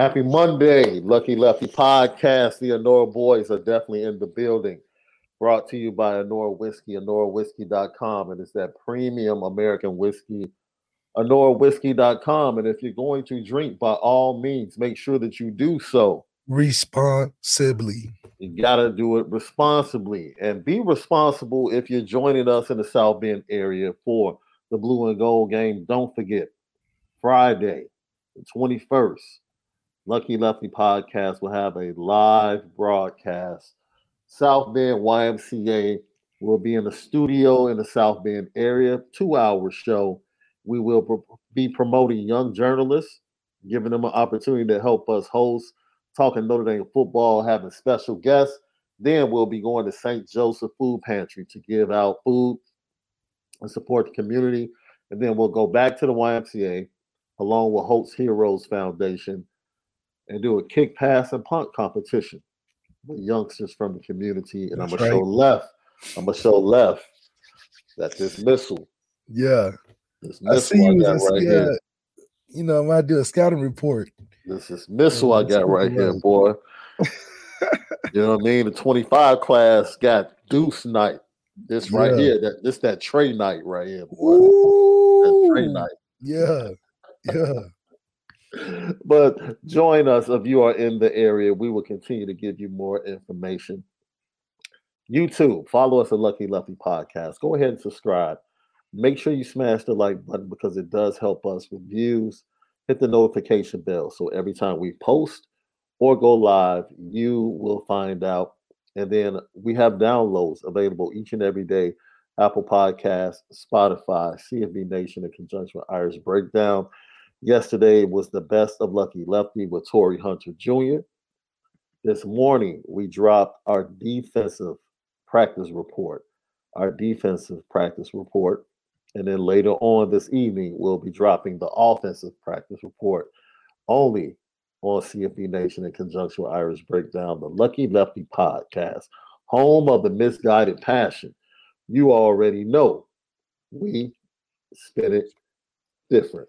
Happy Monday, Lucky Lefty Podcast. The Anora boys are definitely in the building. Brought to you by Anora Whiskey, AnoraWhiskey.com. And it's that premium American whiskey, AnoraWhiskey.com. And if you're going to drink, by all means, make sure that you do so responsibly. You got to do it responsibly and be responsible if you're joining us in the South Bend area for the blue and gold game. Don't forget, Friday, the 21st, Lucky Lefty Podcast will have a live broadcast. South Bend YMCA will be in the studio in the South Bend area, two hour show. We will be promoting young journalists, giving them an opportunity to help us host, talking Notre Dame football, having special guests. Then we'll be going to St. Joseph Food Pantry to give out food and support the community. And then we'll go back to the YMCA along with Holtz Heroes Foundation and do a kick, pass, and punt competition with youngsters from the community. And That's I'm gonna right. show left. I'm gonna show left that this missile, Yeah. this I see missile I, you. got right yeah. here, You know, I might do a scouting report. this is missile I got right here, boy. you know what I mean? The 25 class got Deuce Knight. This right Yeah. here, that this that Trey Knight right here, boy. That Trey Ooh. night. Yeah. Yeah. But join us if you are in the area. We will continue to give you more information. YouTube, follow us at Lucky Lefty Podcast. Go ahead and subscribe. Make sure you smash the like button because it does help us with views. Hit the notification bell so every time we post or go live, you will find out. And then we have downloads available each and every day. Apple Podcasts, Spotify, CFB Nation in conjunction with Irish Breakdown. Yesterday was the best of Lucky Lefty with Torii Hunter Jr. This morning, we dropped our defensive practice report, our defensive practice report. And then later on this evening, we'll be dropping the offensive practice report only on CFB Nation in conjunction with Irish Breakdown, the Lucky Lefty podcast, home of the misguided passion. You already know we spin it different.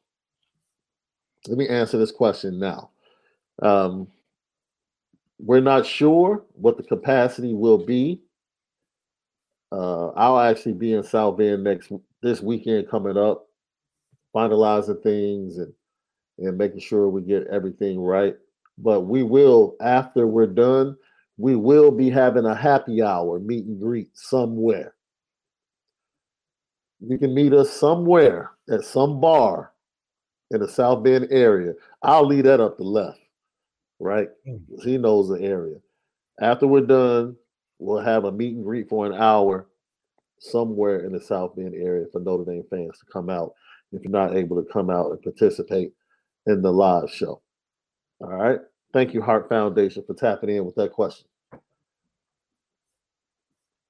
let me answer this question now. Um, we're not sure what the capacity will be. Uh, I'll actually be in South Bend next this weekend coming up, finalizing things and and making sure we get everything right. But we will, after we're done, we will be having a happy hour meet and greet somewhere. You can meet us somewhere at some bar in the South Bend area. I'll leave that up to left, right? Hmm. He knows the area. After we're done, we'll have a meet and greet for an hour somewhere in the South Bend area for Notre Dame fans to come out if you're not able to come out and participate in the live show. All right. Thank you, Heart Foundation, for tapping in with that question.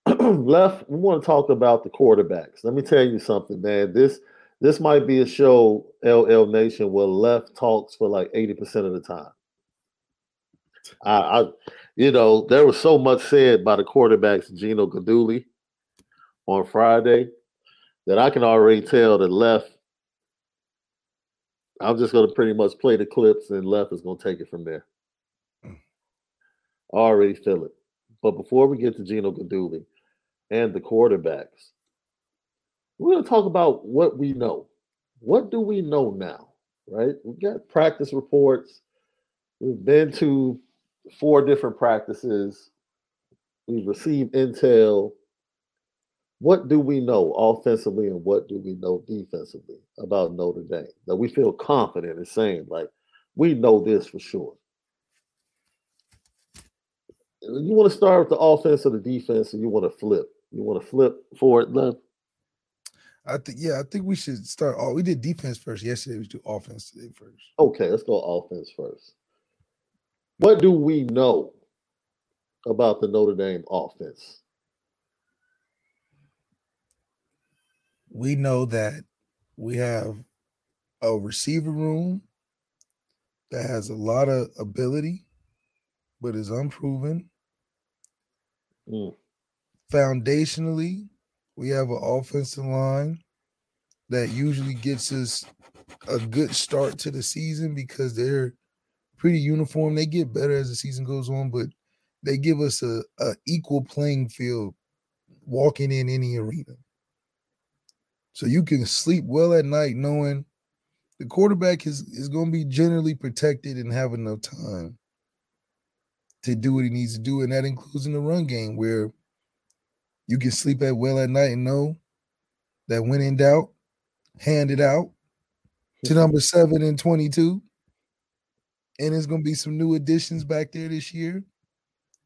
Left, we want to talk about the quarterbacks. Let me tell you something, man. This this might be a show, LL Nation, where Left talks for like 80% of the time. I, I you know, there was so much said by the quarterbacks, Gino Guidugli, on Friday, that I can already tell that Left I'm just going to pretty much play the clips and left is going to take it from there. I already feel it. But before we get to Gino Guidugli and the quarterbacks, we're going to talk about what we know. What do we know now? Right? We've got practice reports. We've been to four different practices. We've received intel what do we know offensively and what do we know defensively about Notre Dame that we feel confident in saying, like, we know this for sure? You want to start with the offense or the defense, and you want to flip? You want to flip forward left? I think yeah, I think we should start. Oh, we did defense first yesterday. We do offense today first. Okay, let's go offense first. What do we know about the Notre Dame offense? we know that we have a receiver room that has a lot of ability, but is unproven. Mm. Foundationally, we have an offensive line that usually gets us a good start to the season because they're pretty uniform. They get better as the season goes on, but they give us a, a equal playing field walking in any arena. So you can sleep well at night knowing the quarterback is, is going to be generally protected and have enough time to do what he needs to do. And that includes in the run game where you can sleep at well at night and know that when in doubt, hand it out to number seven and 22. And there's going to be some new additions back there this year.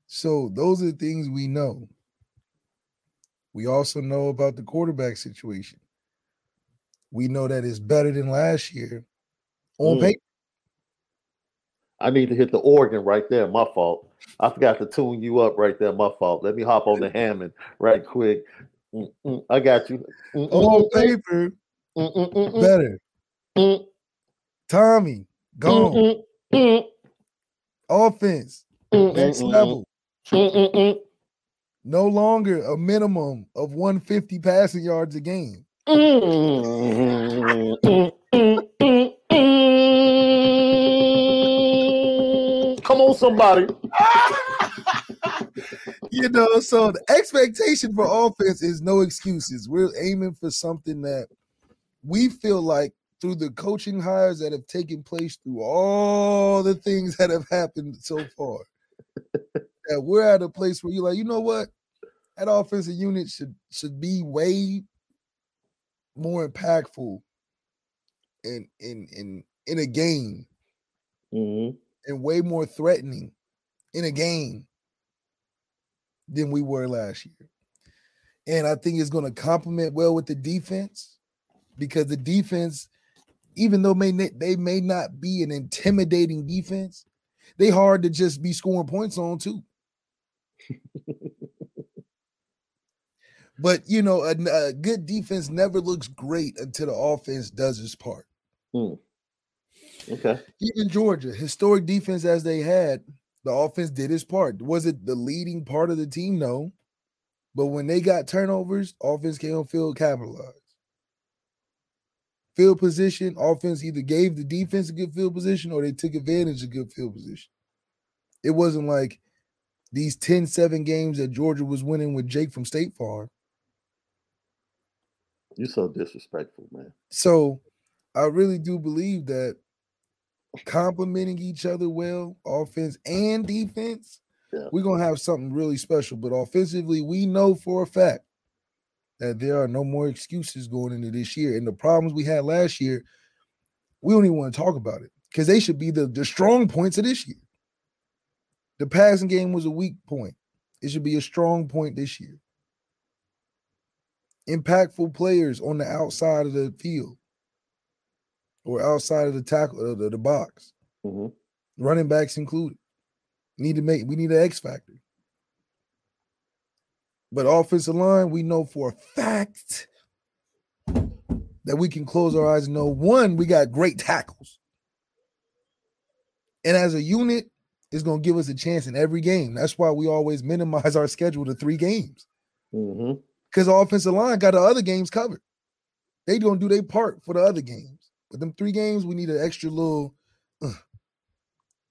So those are the things we know. We also know about the quarterback situation we know that it's better than last year on mm. paper. I need to hit the organ right there. My fault. I forgot to tune you up right there. My fault. Let me hop on the Hammond right quick. Mm-mm, I got you. Mm-mm, on paper, better. Mm. Tommy, gone. Mm. Offense, next level. Mm. No longer a minimum of 150 passing yards a game. Mm-hmm, mm-hmm, mm-hmm, Somebody. you know, so the expectation for offense is no excuses. We're aiming for something that we feel like through the coaching hires that have taken place through all the things that have happened so far, that we're at a place where you're like, you know what? That offensive unit should should be way more impactful in in in in a game Mm-hmm. And way more threatening in a game than we were last year. And I think it's going to complement well with the defense because the defense, even though may they may not be an intimidating defense, they hard to just be scoring points on too. but you know, a, a good defense never looks great until the offense does its part. Hmm. Okay. Even Georgia, historic defense as they had, the offense did its part. Was it the leading part of the team? No. But when they got turnovers, offense came on field, capitalized. Field position, offense either gave the defense a good field position or they took advantage of good field position. It wasn't like these 10 7 games that Georgia was winning with Jake from State Farm. You're so disrespectful, man. So I really do believe that complementing each other well, offense and defense, Yeah. we're gonna have something really special. But offensively, we know for a fact that there are no more excuses going into this year. And the problems we had last year, we don't even want to talk about it because they should be the, the strong points of this year. The passing game was a weak point. It should be a strong point this year. Impactful players on the outside of the field or outside of the tackle of the, the box, hmm running backs included. Need to make we need an X factor. But offensive line, we know for a fact that we can close our eyes and know one, we got great tackles. And as a unit, it's going to give us a chance in every game. That's why we always minimize our schedule to three games because the offensive line got the other games covered. They don't do their part for the other games. But them three games, we need an extra little, uh,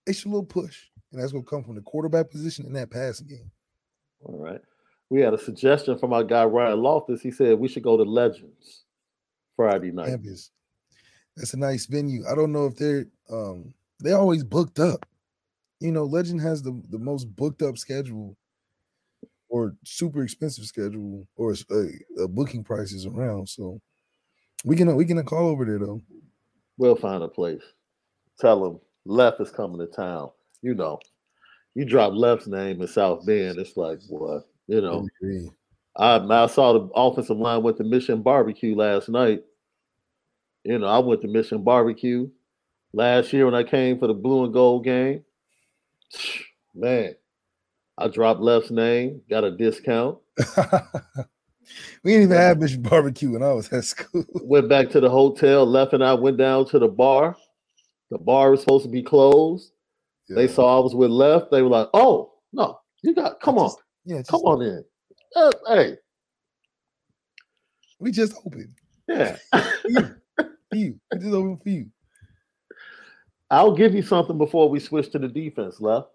extra little push, and that's gonna come from the quarterback position in that passing game. All right. We had a suggestion from our guy Ryan Loftus. He said we should go to Legends Friday night. Campus. That's a nice venue. I don't know if they're um they always booked up. You know, Legend has the the most booked up schedule or super expensive schedule or uh, uh, booking prices around. So we can we can call over there though. We'll find a place. Tell them Left is coming to town. You know, you drop Left's name in South Bend, it's like what you know. I I saw the offensive line went to Mission Barbecue last night. You know, I went to Mission Barbecue last year when I came for the blue and gold game. Man, I dropped Left's name, got a discount. we didn't even have Mission Barbecue when I was at school. Went back to the hotel. Left and I went down to the bar. The bar was supposed to be closed. They saw I was with Left. They were like, "Oh no, you got come on, yeah, just, come on in." Uh, hey, We just opened. yeah, you. You. We just opened for you. I'll give you something before we switch to the defense, Left.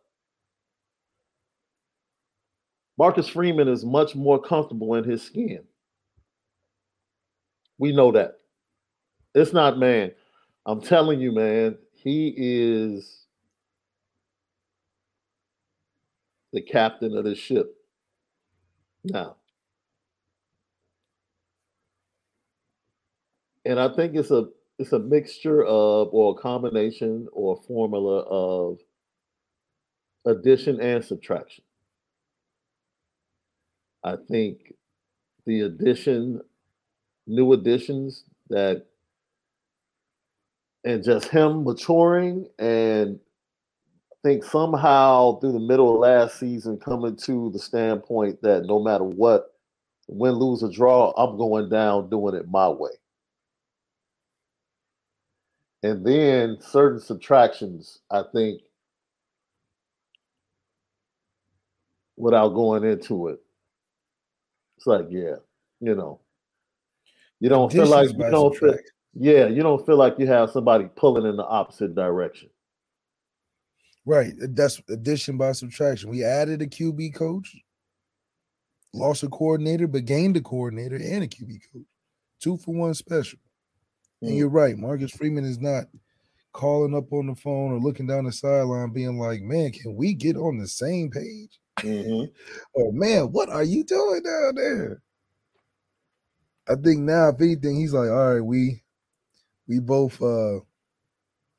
Marcus Freeman is much more comfortable in his skin. We know that. It's not, man. I'm telling you, man, he is the captain of the ship. Now. And I think it's a it's a mixture of or a combination or a formula of addition and subtraction. I think the addition, new additions that, and just him maturing, and I think somehow through the middle of last season coming to the standpoint that no matter what, win, lose, or draw, I'm going down doing it my way. And then certain subtractions, I think, without going into it, it's like, yeah, you know, you don't feel like you don't feel, yeah, you don't feel like you have somebody pulling in the opposite direction. Right. That's addition by subtraction. We added a QB coach, lost a coordinator, but gained a coordinator and a QB coach. Two for one special. And Mm. you're right. Marcus Freeman is not calling up on the phone or looking down the sideline being like, man, can we get on the same page? Mhm. Or man, what are you doing down there? I think now, if anything, he's like, all right, we we both uh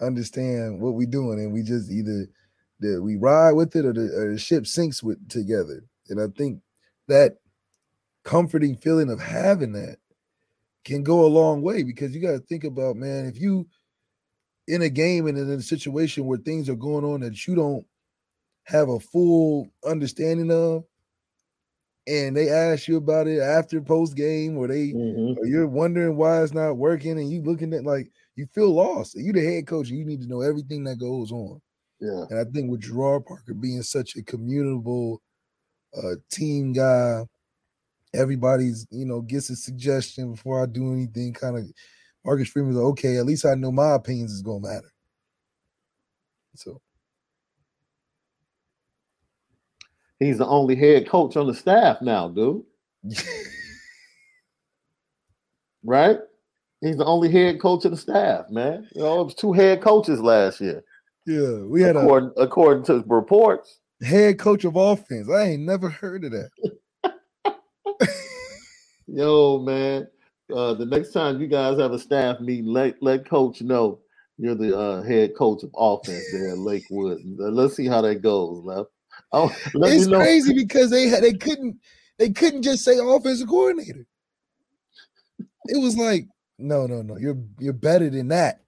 understand what we're doing, and we just either we ride with it or the, or the ship sinks with together. And I think that comforting feeling of having that can go a long way because you got to think about man if you in a game and in a situation where things are going on that you don't have a full understanding of and they ask you about it after post game or they mm-hmm. or you're wondering why it's not working and you looking at like you feel lost you the head coach you need to know everything that goes on yeah and i think with Gerad Parker being such a communicable uh team guy everybody's you know gets a suggestion before I do anything. Kind of Marcus Freeman's like, okay, at least I know my opinions is gonna matter. So he's the only head coach on the staff now, dude. right? He's the only head coach of the staff, man. You know, it was two head coaches last year. Yeah, we had according, a, according to reports. Head coach of offense. I ain't never heard of that. Yo, man. Uh, the next time you guys have a staff meeting, let let coach know you're the uh, head coach of offense there at Lakewood. Let's see how that goes, left. Oh, it's crazy because they had they couldn't they couldn't just say offensive coordinator. It was like, no, no, no, you're you're better than that.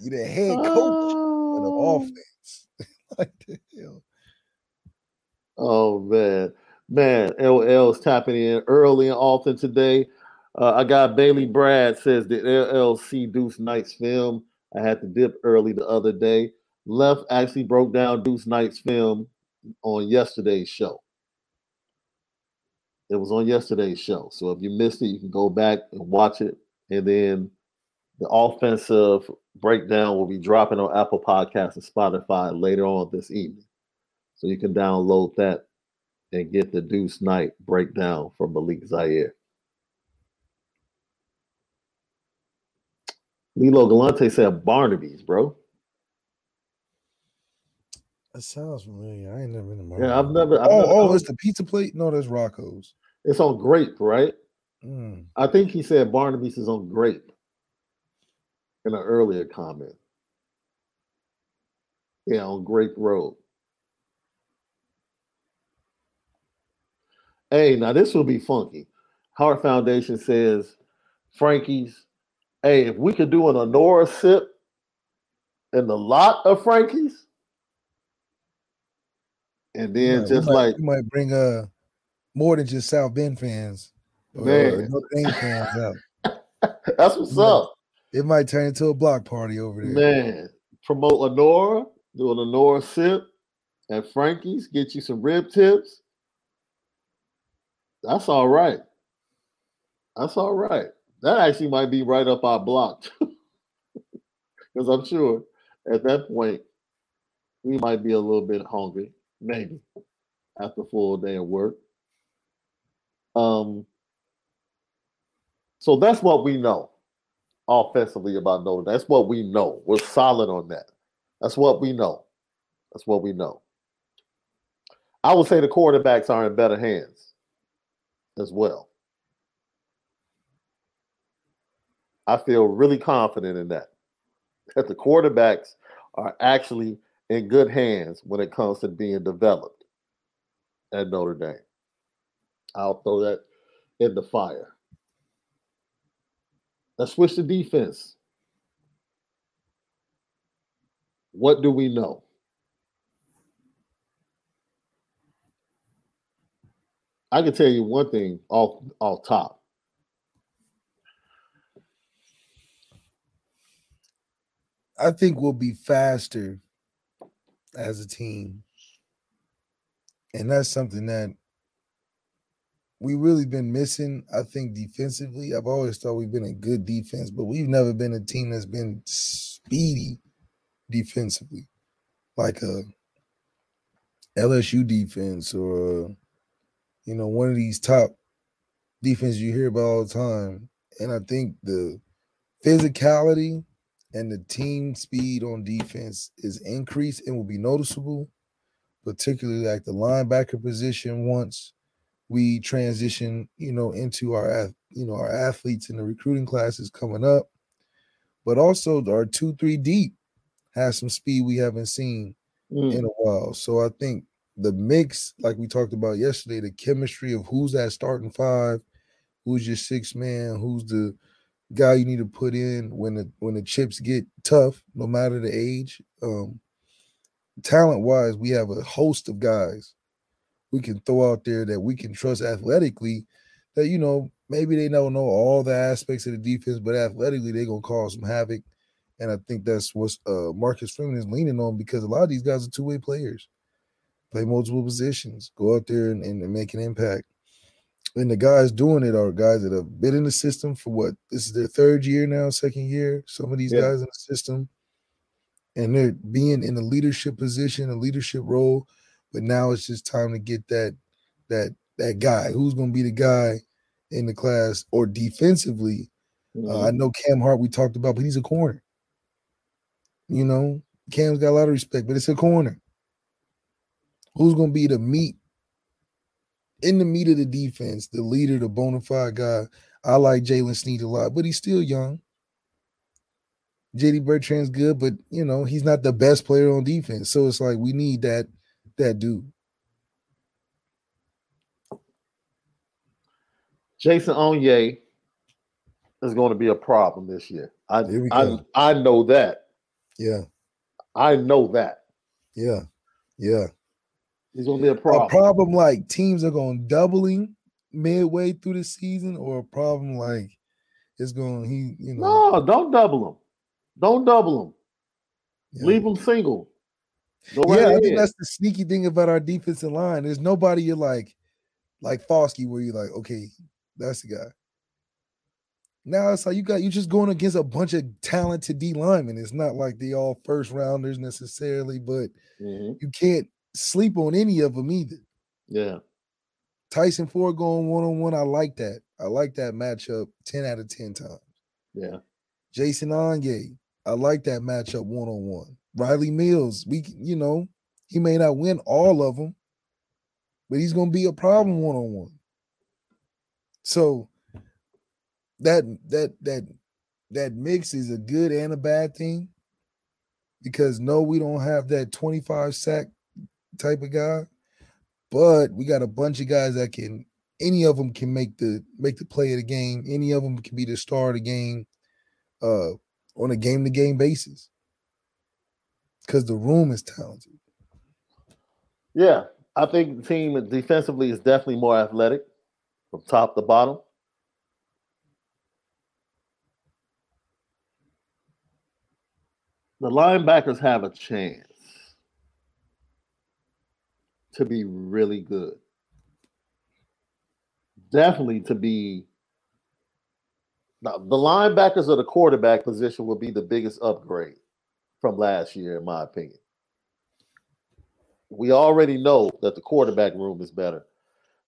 You're the head coach oh. of offense. like the hell. Oh man. Man, LL's tapping in early and often today. Uh, I got Bailey Brad says the LLC Deuce Knight's film. I had to dip early the other day. Left actually broke down Deuce Knight's film on yesterday's show. It was on yesterday's show. So if you missed it, you can go back and watch it. And then the offensive breakdown will be dropping on Apple Podcasts and Spotify later on this evening. So you can download that and get the Deuce Knight breakdown from Malik Zaire. Lilo Galante said Barnaby's, bro. That sounds familiar. I ain't never been to Barnaby's. Yeah, I've never. I've oh, never, oh, it's the pizza plate. No, that's Rocco's. It's on grape, right? Mm. I think he said Barnaby's is on grape in an earlier comment. Yeah, on Grape Road. Hey, now this will be funky. Heart Foundation says, Frankie's. Hey, if we could do an Anora sip in the lot of Frankie's, and then just might, like you might bring uh more than just South Bend fans, man. Or fans out. That's what's it up. Might, it might turn into a block party over there. Man, promote Anora, do an Anora sip at Frankie's, get you some rib tips that's all right. That's all right. That actually might be right up our block. Because I'm sure at that point, we might be a little bit hungry, maybe, after a full day of work. Um, so that's what we know offensively about Notre Dame. That's what we know. We're solid on that. That's what we know. That's what we know. I would say the quarterbacks are in better hands as well. I feel really confident in that. That the quarterbacks are actually in good hands when it comes to being developed at Notre Dame. I'll throw that in the fire. Let's switch to defense. What do we know? I can tell you one thing off off top. I think we'll be faster as a team. And that's something that we really been missing. I think defensively, I've always thought we've been a good defense, but we've never been a team that's been speedy defensively, like a LSU defense or you know, one of these top defenses you hear about all the time. And I think the physicality and the team speed on defense is increased and will be noticeable, particularly like the linebacker position once we transition, you know, into our you know our athletes in the recruiting classes coming up. but also our two, three deep has some speed we haven't seen mm. in a while. So I think the mix, like we talked about yesterday, the chemistry of who's that starting five, who's your six man, who's the guy you need to put in when the when the chips get tough, no matter the age. Um, talent wise, we have a host of guys we can throw out there that we can trust athletically. That you know maybe they don't know all the aspects of the defense, but athletically they're gonna cause some havoc. And I think that's what uh, Marcus Freeman is leaning on because a lot of these guys are two way players, play multiple positions, go out there and, and make an impact. And the guys doing it are guys that have been in the system for what this is their third year now, second year. Some of these yeah. guys in the system, and they're being in a leadership position, a leadership role. But now it's just time to get that that that guy who's going to be the guy in the class or defensively. Mm-hmm. Uh, I mm-hmm. know Cam Hart we talked about, but he's a corner. You know, Cam's got a lot of respect, but it's a corner. Who's going to be the meat in the meat of the defense, the leader, the bona fide guy? I like Jaylen Sneed a lot, but he's still young. JD Bertrand's good, but you know, he's not the best player on defense. So it's like we need that that dude. Jason Onye is going to be a problem this year. I I, I know that. Yeah. I know that. Yeah. Yeah. He's gonna be a problem. A problem like teams are going doubling midway through the season, or a problem like it's going he you know. No, don't double him. Don't double him. Yeah. Leave him single. Go yeah, right I think that's the sneaky thing about our defensive line. There's nobody you're like, like Foskey, where you're like, okay, that's the guy. Now it's like you got you're just going against a bunch of talented D linemen. It's not like they all first rounders necessarily, but mm-hmm. you can't sleep on any of them either. Yeah. Tyson Ford going one on one. I like that. I like that matchup 10 out of 10 times. Yeah. Jason Onye. I like that matchup one on one. Rylie Mills. We, you know, he may not win all of them, but he's going to be a problem one on one. So that that that that mix is a good and a bad thing because no, we don't have that 25 sack type of guy, but we got a bunch of guys that can any of them can make the make the play of the game. Any of them can be the star of the game uh on a game to game basis because the room is talented. Yeah, I think the team defensively is definitely more athletic from top to bottom. The linebackers have a chance to be really good. Definitely to be now, the linebackers of the quarterback position will be the biggest upgrade from last year, in my opinion. We already know that the quarterback room is better.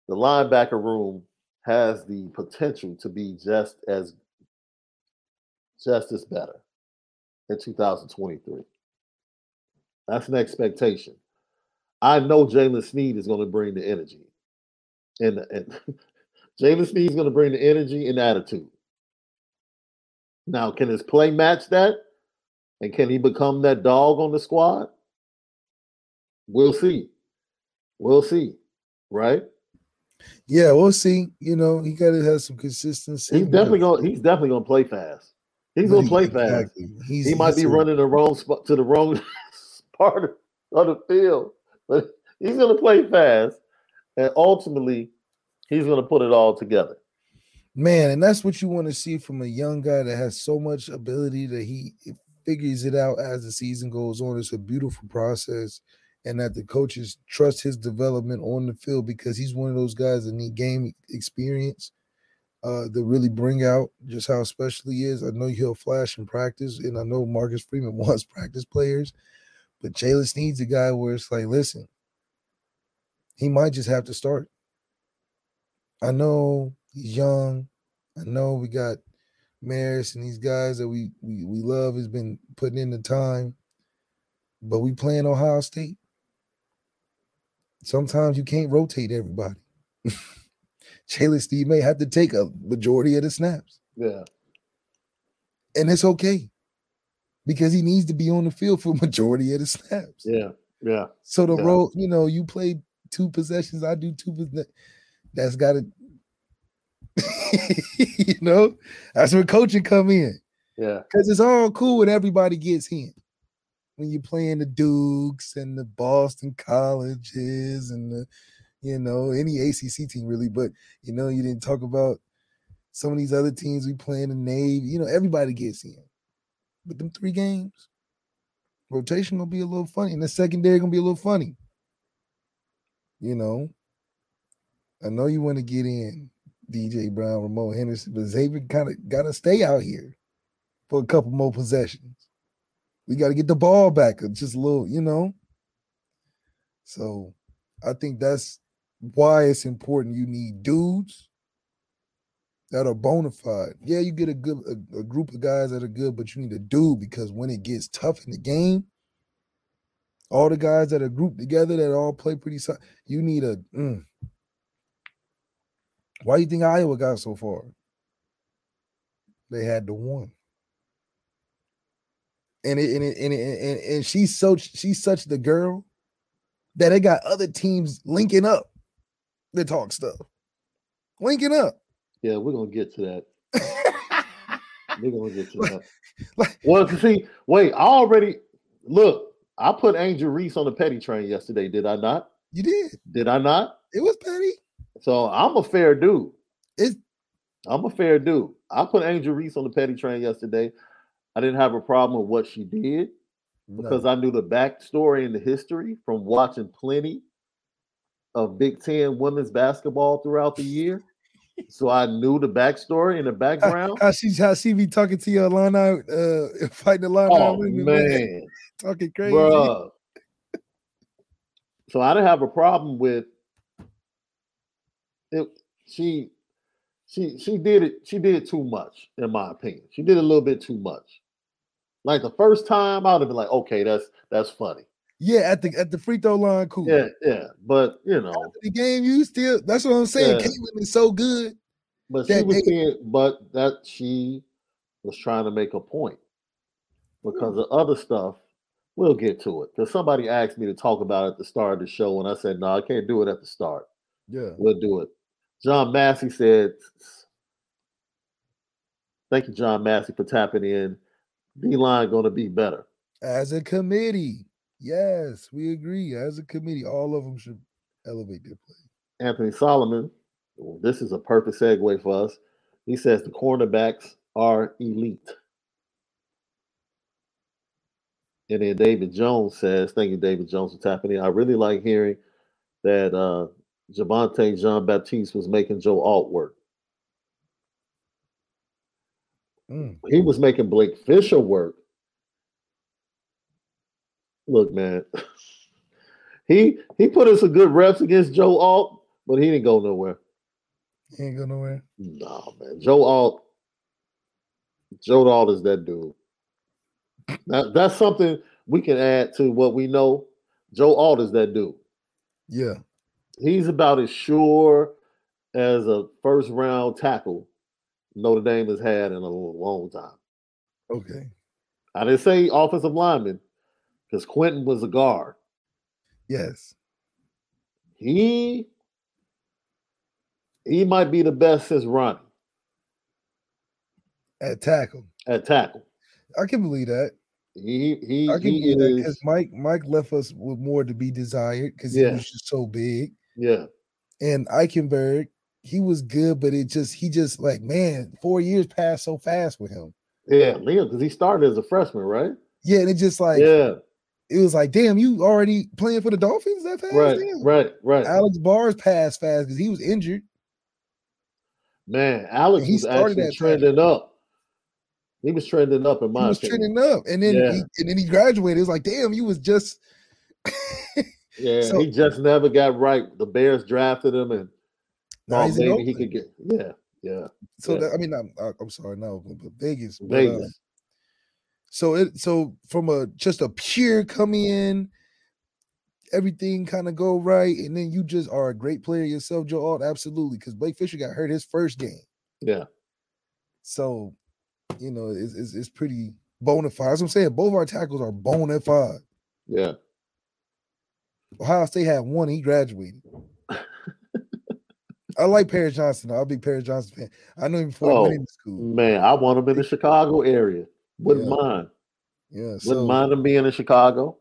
The linebacker room has the potential to be just as just as better in 2023. That's an expectation. I know Jaylen Sneed is going to bring the energy. And, and Jaylen Sneed is going to bring the energy and attitude. Now, can his play match that? And can he become that dog on the squad? We'll see. We'll see. Right? Yeah, we'll see. You know, he got to have some consistency. He's definitely going. He's definitely going to play fast. He's going to play exactly. fast. He's, he might be running the wrong spot to the wrong part of the field, but he's going to play fast, and ultimately, he's going to put it all together. Man, and that's what you want to see from a young guy that has so much ability that he figures it out as the season goes on. It's a beautiful process, and that the coaches trust his development on the field because he's one of those guys that need game experience uh, to really bring out just how special he is. I know he'll flash in practice, and I know Marcus Freeman wants practice players, but Jaylen needs a guy where it's like, listen, he might just have to start. I know He's young. I know we got Marist and these guys that we, we we love has been putting in the time, but we playing Ohio State. Sometimes you can't rotate everybody. Jaylen Sneed may have to take a majority of the snaps. Yeah. And it's okay. Because he needs to be on the field for majority of the snaps. Yeah, yeah. So the Yeah. role, you know, you play two possessions, I do two possessions. That's got to, you know, that's where coaching come in Yeah, because it's all cool when everybody gets in. When you're playing the Dukes and the Boston colleges and the, you know, any ACC team really, but you know, you didn't talk about some of these other teams we play in the Navy. You know, everybody gets in. But them three games, rotation gonna be a little funny, and the secondary gonna be a little funny. You know, I know you want to get in DJ Brown, Ramon Henderson, but Xavier kind of gotta stay out here for a couple more possessions. We got to get the ball back, just a little, you know. So, I think that's why it's important. You need dudes that are bona fide. Yeah, you get a good a, a group of guys that are good, but you need a dude because when it gets tough in the game, all the guys that are grouped together that all play pretty. You need a. mm. Why do you think Iowa got so far? They had the one. And it, and, it, and, it, and and she's so she's such the girl that they got other teams linking up to talk stuff. Linking up. Yeah. We're gonna get to that. We're gonna get to that. like- well, to see, wait, I already look. I put Angel Reese on the petty train yesterday. Did I not? You did. Did I not? It was petty. So I'm a fair dude. It's I'm a fair dude. I put Angel Reese on the petty train yesterday. I didn't have a problem with what she did because I knew the backstory and the history from watching plenty of Big Ten women's basketball throughout the year. So I knew the backstory and the how, background. how she how she be talking to your Illini, uh, fighting the Illini Oh women, man, talking crazy. bruh. So I didn't have a problem with it. She, she, she did it. She did too much, in my opinion. She did a little bit too much. Like the first time, I would have been like, okay, that's that's funny. Yeah, at the at the free throw line, cool. Yeah, yeah. But you know, After the game, you still that's what I'm saying. Yeah. Caitlin is so good. but she That was they- being, but that she was trying to make a point because of other stuff. We'll get to it because somebody asked me to talk about it at the start of the show, and I said, no, I can't do it at the start. Yeah. We'll do it. John Massey said, Thank you, John Massey, for tapping in. D line going to be better. As a committee. Yes, we agree. As a committee, all of them should elevate their play. Anthony Solomon, this is a perfect segue for us. He says the cornerbacks are elite. And then David Jones says, Thank you, David Jones, for tapping in. I really like hearing that uh, Javontae Jean Baptiste was making Joe Alt work. Mm. he was making Blake Fisher work. Look, man, he he put in some good reps against Joe Alt, but he didn't go nowhere. He ain't go nowhere. No, man, Joe Alt, Joe Alt is that dude. That, that's something we can add to what we know. Joe Alt is that dude. Yeah. He's about as sure as a first round tackle Notre Dame has had in a long time. Okay. I didn't say offensive lineman because Quenton was a guard. Yes. He he might be the best since Ronnie At tackle. at tackle. I can believe that. He he I can he believe that is because Mike Mike left us with more to be desired because he was just so big. yeah And Eichenberg, he was good, but it just he just like man, four years passed so fast with him. yeah Liam because he started as a freshman right Yeah, and it just like yeah it was like, damn, you already playing for the Dolphins that fast? right Damn. right right Alex Bars passed fast because he was injured. man Alex he was started actually trending up. He was trending up in my He was opinion. trending up, and then Yeah. he, and then he graduated. It was like, damn, you was just Yeah, So- he just never got right. The Bears drafted him and now maybe he could get yeah yeah So yeah. that, I mean, I'm I'm sorry, no, but, but Vegas, but, uh, Vegas. So it so from a just a pure coming in, everything kind of go right, and then you just are a great player yourself, Joe Alt, absolutely, because Blake Fisher got hurt his first game, Yeah. so you know it's it's, it's pretty bona fide. That's I'm saying. Both our tackles are bona fide. Yeah. Ohio State had one. He graduated. I like Paris Johnson. I'll be Paris Johnson fan. I know him before I Oh, went into school. Man, I want him in the Chicago area. Wouldn't Yeah. mind. Yeah, Wouldn't so mind him being in Chicago.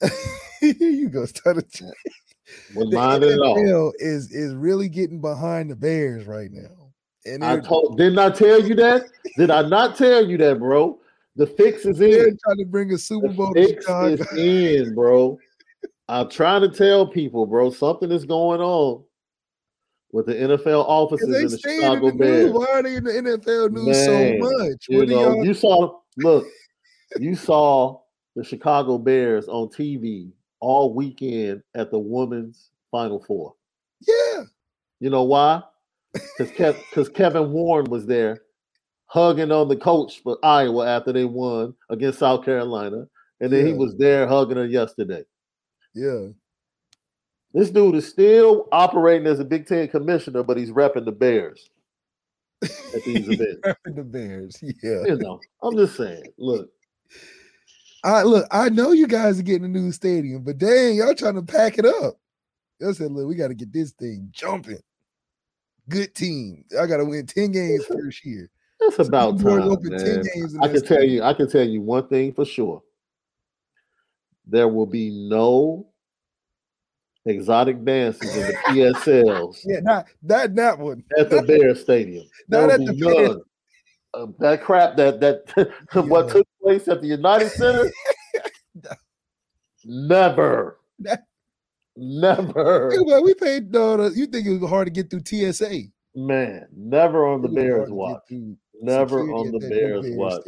you go. Start a Wouldn't the mind it at all. NFL is is really getting behind the Bears right now. And I they're, told didn't I tell you that? Did I not tell you that, bro? The fix is they're in. trying to bring a Super The Bowl to Chicago. is in, bro. I'm trying to tell people, bro, something is going on with the NFL offices in the staying in Chicago the news. Why are they in the NFL news Man, so much? What do know, y'all you saw look, you saw the Chicago Bears on TV all weekend at the women's Final Four. Yeah. You know why? Because Kev, Kevin Warren was there, hugging on the coach for Iowa after they won against South Carolina, and then he was there hugging her yesterday. Yeah. This dude is still operating as a Big Ten commissioner, but he's repping the Bears at these events. the Bears. Yeah. You know, I'm just saying. Look, I look, I know you guys are getting a new stadium, but dang, y'all trying to pack it up. Y'all said, look, we got to get this thing jumping. Good team. I gotta win 10 games first year. it's about Boys time, open 10 man. I can tell you, I can tell you one thing for sure. There will be no exotic dances in the PSLs Yeah, not that that one. at the Bear Stadium. Not at the none. of that crap that that what took place at the United Center. Never, That- never, Well, we paid no, you think it was hard to get through TSA. man, never on the It was hard Bears watch. Never on the Bears Bears watch.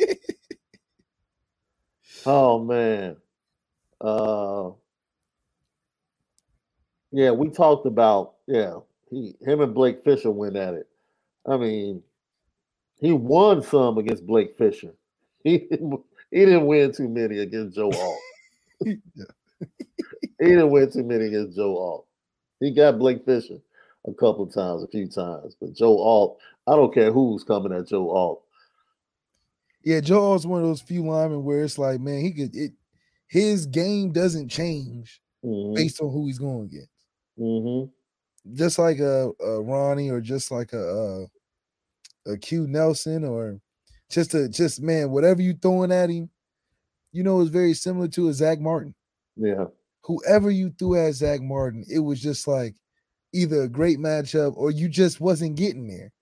Oh man. Uh yeah, we talked about yeah, he him and Blake Fisher went at it. I mean, he won some against Blake Fisher. He didn't, he didn't win too many against Joe Alt. He didn't win too many against Joe Alt. He got Blake Fisher a couple times, a few times, but Joe Alt, I don't care who's coming at Joe Alt. Yeah, Joe is one of those few linemen where it's like, man, he could it his game doesn't change Mhm, based on who he's going against. Mhm. Just like a, a Ronnie or just like a, a a Q Nelson or just a just man, whatever you throwing at him, you know, it's very similar to a Zach Martin. Yeah. Whoever you threw at Zach Martin, it was just like either a great matchup or you just wasn't getting there.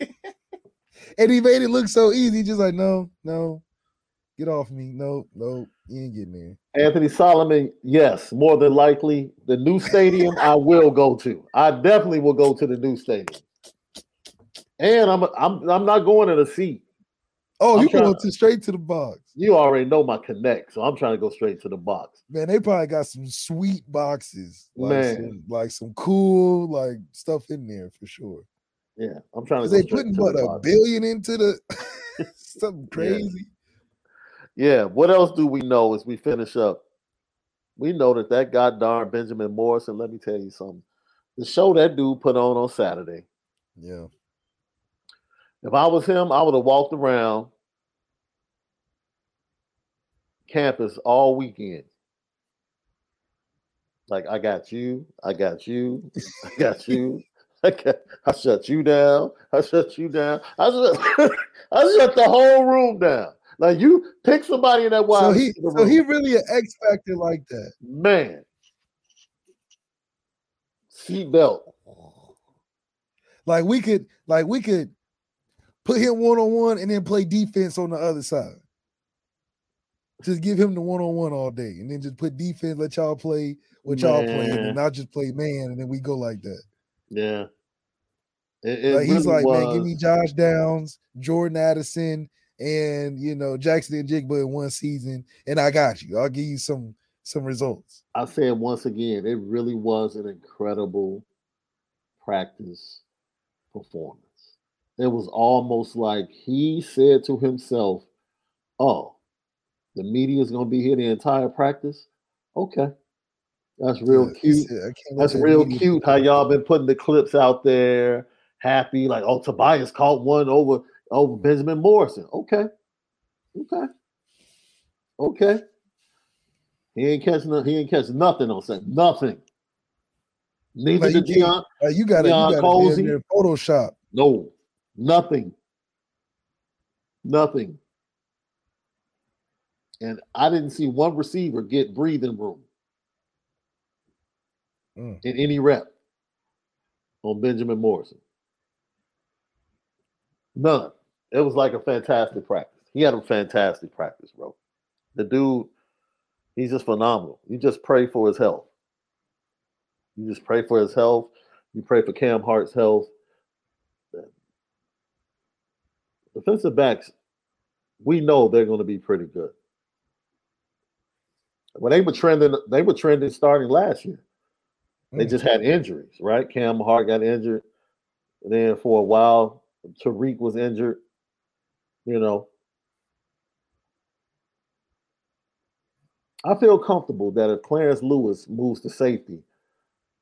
and he made it look so easy, just like, no, no, get off me. No, no, you ain't getting there. Anthony Solomon, yes, more than likely. The new stadium I will go to. I definitely will go to the new stadium. And I'm I'm I'm not going in a seat. Oh, I'm you going to straight to the box. You already know my connect, so I'm trying to go straight to the box. Man, they probably got some sweet boxes. Like Man. some, like some cool like stuff in there for sure. Yeah, I'm trying to they putting what the a box. billion into the something crazy. Yeah, what else do we know as we finish up? We know that that goddamn Benjamin Morrison, let me tell you something. The show that dude put on on Saturday, Yeah. If I was him, I would have walked around campus all weekend. Like, I got you, I got you, I got you. I, got, I shut you down. I shut you down. I shut, I shut the whole room down. Like you pick somebody in that wide So he so he really an X factor like that. man. Seatbelt. Like we could like we could put him one on one and then play defense on the other side. Just give him the one on one all day, and then just put defense. Let y'all play what y'all play, and. I'll just play man, and then we go like that. Yeah. It, it Like he's really like, man, give me Josh Downs, Jordan Addison, and you know Jackson and Jigba in one season, and I got you. I'll give you some some results. I said once again, it really was an incredible practice performance. It was almost like he said to himself, Oh, the media is going to be here the entire practice. Okay. That's real Yeah, cute. said, "I can't let That's that real cute how y'all been putting the clips out there, happy, like, oh, Tobias caught one over over Benjamin Morrison. Okay. Okay. Okay. He ain't catching he ain't catching nothing on set. Nothing. Neither Like, did you Deion. Like, you got to Deion you got Colzie. to Photoshop. No. Nothing. Nothing. And I didn't see one receiver get breathing room Mm. in any rep on Benjamin Morrison. None. It was like a fantastic practice. He had a fantastic practice, bro. The dude, he's just phenomenal. You just pray for his health. You just pray for his health. You pray for Cam Hart's health. Defensive backs, we know they're going to be pretty good. When they were trending, they were trending starting last year. They Mm. just had injuries, right? Cam Hart got injured. And then for a while, Tariq was injured. You know, I feel comfortable that if Clarence Lewis moves to safety,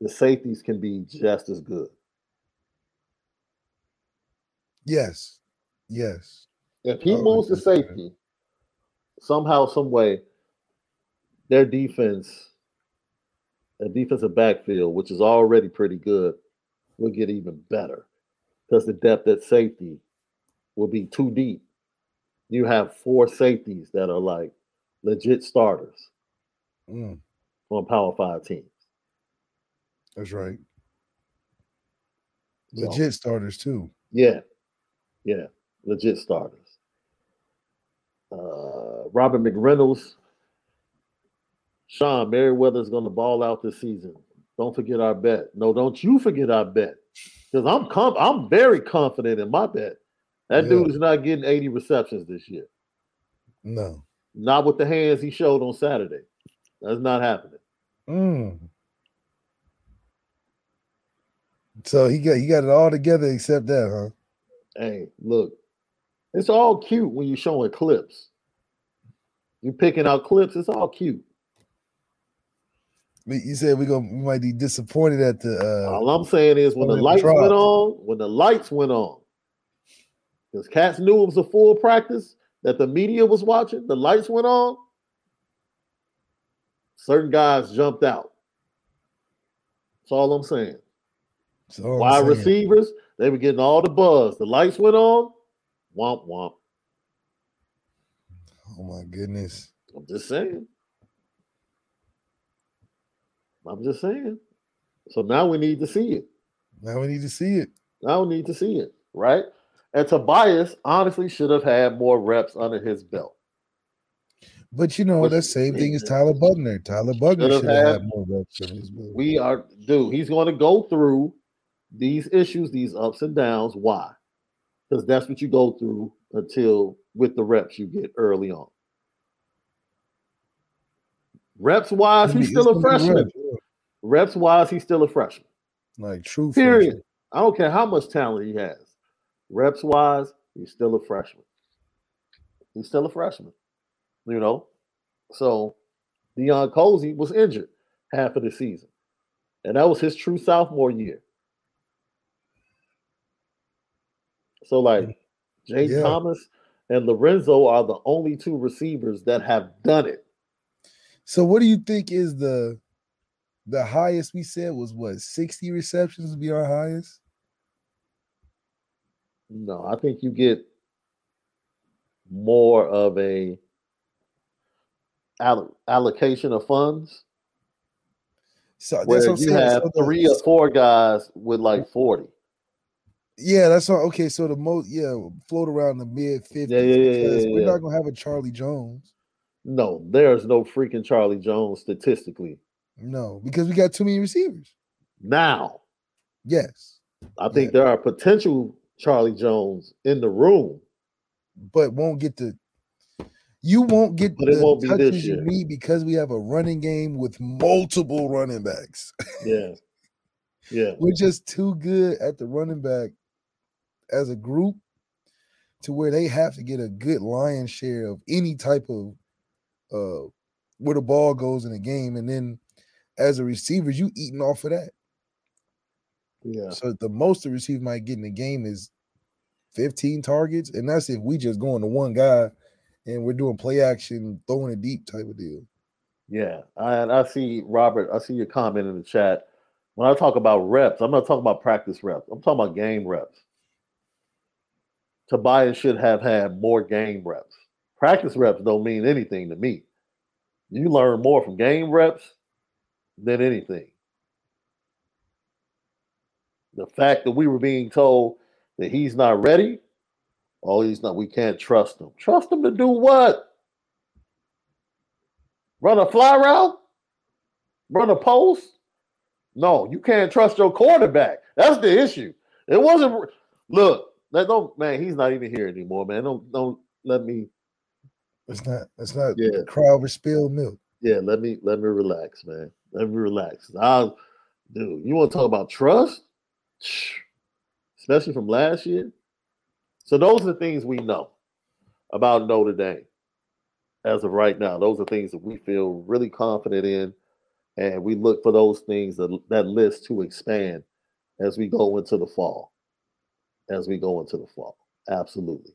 the safeties can be just as good. Yes. Yes. If he Oh, moves to safety, somehow, some way, their defense, their defensive backfield, which is already pretty good, will get even better because the depth at safety will be too deep. You have four safeties that are like legit starters Mm, on Power Five teams. that's right. So, Legit starters too. yeah, yeah, legit starters. Uh, Robert McReynolds, Sean Merriweather's going to ball out this season. Don't forget our bet. No, don't you forget our bet. Because I'm com- I'm very confident in my bet. That Yeah. dude is not getting 80 receptions this year. No. Not with the hands he showed on Saturday. That's not happening. Mm. So he got he got it all together except that, huh? Hey, look, it's all cute when you're showing clips. You're picking out clips, it's all cute. You said we gonna we might be disappointed at the uh All I'm saying is when the lights went on, when the lights went on, because Cats knew it was a full practice that the media was watching, the lights went on. Certain guys jumped out. That's all I'm saying. so Wide saying, receivers, they were getting all the buzz. The lights went on, womp womp. Oh my goodness. I'm just saying. I'm just saying. So now we need to see it. Now we need to see it. Now we need to see it, right? And Tobias honestly should have had more reps under his belt. But you know, Which- that same thing as Tyler Buchner. Tyler Buchner Should have had- had more reps in his belt. We are, dude, he's going to go through these issues, these ups and downs. Why? Because that's what you go through until with the reps you get early on. Reps wise, he's still a freshman. reps. Reps wise, he's still a freshman. Like true Period. freshman. I don't care how much talent he has. Reps wise, he's still a freshman. He's still a freshman. You know? So Deion Colzie was injured half of the season. And that was his true sophomore year. So like Jay Yeah. Thomas and Lorenzo are the only two receivers that have done it. So what do you think is the the highest we said was what 60 receptions would be our highest? No, I think you get more of a allo- allocation of funds So where that's what I'm you saying. have So the- three or four guys with like 40. Yeah, that's all. Okay, so the most, yeah, float around the mid 50s. Yeah, yeah, yeah, We're not gonna have a Charlie Jones. No, there's no freaking Charlie Jones statistically. No, because we got too many receivers. Now, Yes, I think there are potential Charlie Jones in the room. but won't get the. You won't get But it won't be this year. need because we have a running game with multiple running backs. Yeah. Yeah. We're just too good at the running back as a group to where they have to get a good lion's share of any type of uh where the ball goes in the game. And then as a receiver, you eating off of that. Yeah. So the most the receiver might get in the game is 15 targets. And that's if we just going to one guy and we're doing play action, throwing it deep type of deal. Yeah, and I see Robert. I see your comment in the chat. When I talk about reps, I'm not talking about practice reps. I'm talking about game reps. Tobias should have had more game reps. Practice reps don't mean anything to me. You learn more from game reps than anything. The fact that we were being told that he's not ready, oh, he's not, we can't trust him. Trust him to do what? Run a fly route? Run a post? No, you can't trust your quarterback. That's the issue. It wasn't look, that don't man, he's not even here anymore, man. Don't don't let me It's not it's not Yeah. cry over spilled milk. yeah, let me let me relax, man. Let me relax. I dude, you want to talk about trust? Especially from last year. So those are the things we know about Notre Dame as of right now. Those are things that we feel really confident in, and we look for those things that that list to expand as we go into the fall. As we go into the fall, absolutely.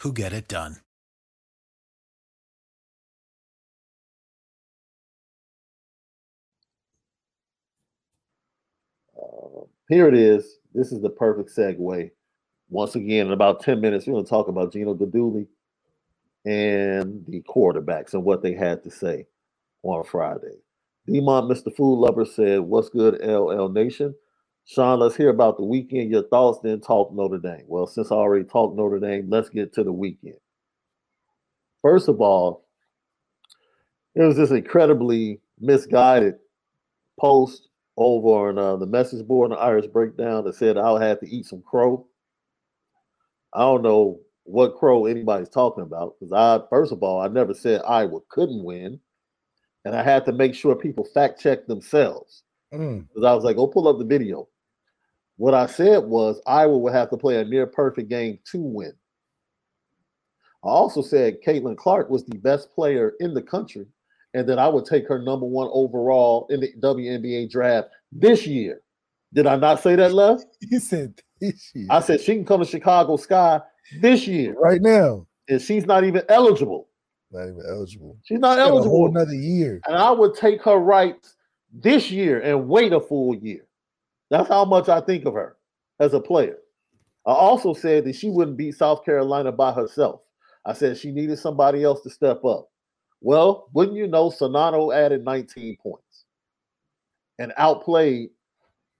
who get it done. Uh, here it is. This is the perfect segue. Once again, in about 10 minutes, we're going to talk about Gino Guidugli and the quarterbacks and what they had to say on Friday. Demont, Mr. Food Lover said, What's good, LL Nation? Sean, let's hear about the weekend. Your thoughts, then talk Notre Dame. Well, since I already talked Notre Dame, let's get to the weekend. First of all, it was this incredibly misguided post over on uh, the message board on the Irish Breakdown that said I'll have to eat some crow. I don't know what crow anybody's talking about because I, first of all, I never said Iowa couldn't win, and I had to make sure people fact check themselves Mm. because I was like, "Go pull up the video." What I said was Iowa would have to play a near perfect game to win. I also said Caitlin Clark was the best player in the country, and that I would take her number one overall in the WNBA draft this year. Did I not say that, left? He said this year. I said she can come to Chicago Sky this year, right now. and she's not even eligible. Not even eligible. She's not whole eligible. another year. And I would take her rights this year and wait a full year. That's how much I think of her as a player. I also said that she wouldn't beat South Carolina by herself. I said she needed somebody else to step up. Well, wouldn't you know, Czinano added 19 points and outplayed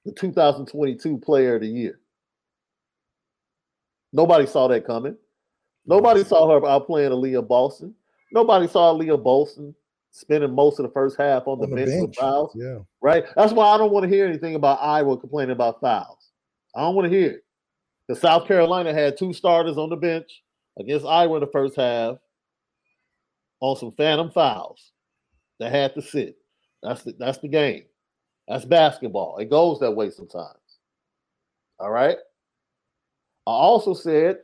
the 2022 player of the year. Nobody saw that coming. Nobody saw her outplaying Aliyah Boston. Nobody saw Aliyah Boston spending most of the first half on the, On the bench, with fouls Yeah. right? That's why I don't want to hear anything about Iowa complaining about fouls. I don't want to hear it. Because South Carolina had two starters on the bench against Iowa in the first half on some phantom fouls that had to sit. That's the that's the game. That's basketball. It goes that way sometimes. All right. I also said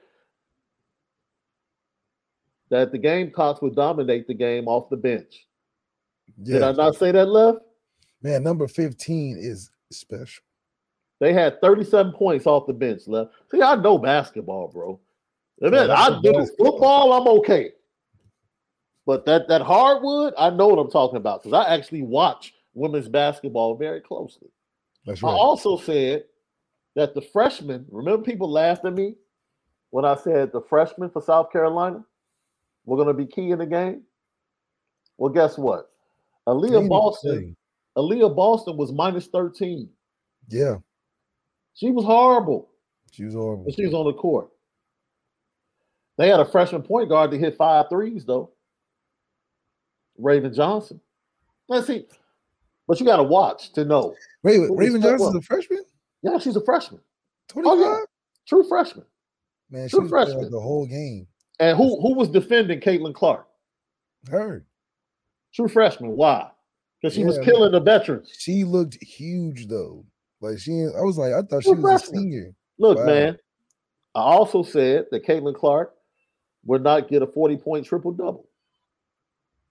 that the Gamecocks would dominate the game off the bench. Did I not say that, left? Man, number 15 is special. They had 37 points off the bench left. See, I know basketball, bro. If Yeah, I do basketball. football, I'm okay. But that that hardwood, I know what I'm talking about because I actually watch women's basketball very closely. That's right. I also said that the freshmen, remember people laughed at me when I said the freshmen for South Carolina were going to be key in the game? Well, guess what? Aliyah Boston, Aliyah Boston was minus 13. Yeah. She was horrible. She was horrible. She was on the court. They had a freshman point guard that hit five threes, though. Raven Johnson. Let's see. But you got to watch to know. Wait, Raven Johnson's a freshman? Yeah, she's a freshman. 25? Oh, yeah. True freshman. Man, she True was freshman. the whole game. And who who was defending Caitlin Clark? Her. True freshman. Why? Because she yeah, was killing the veterans. She looked huge though. Like she, I was like, I thought True she was freshman. a senior. Look, wow. man. I also said that Caitlin Clark would not get a 40 point triple double.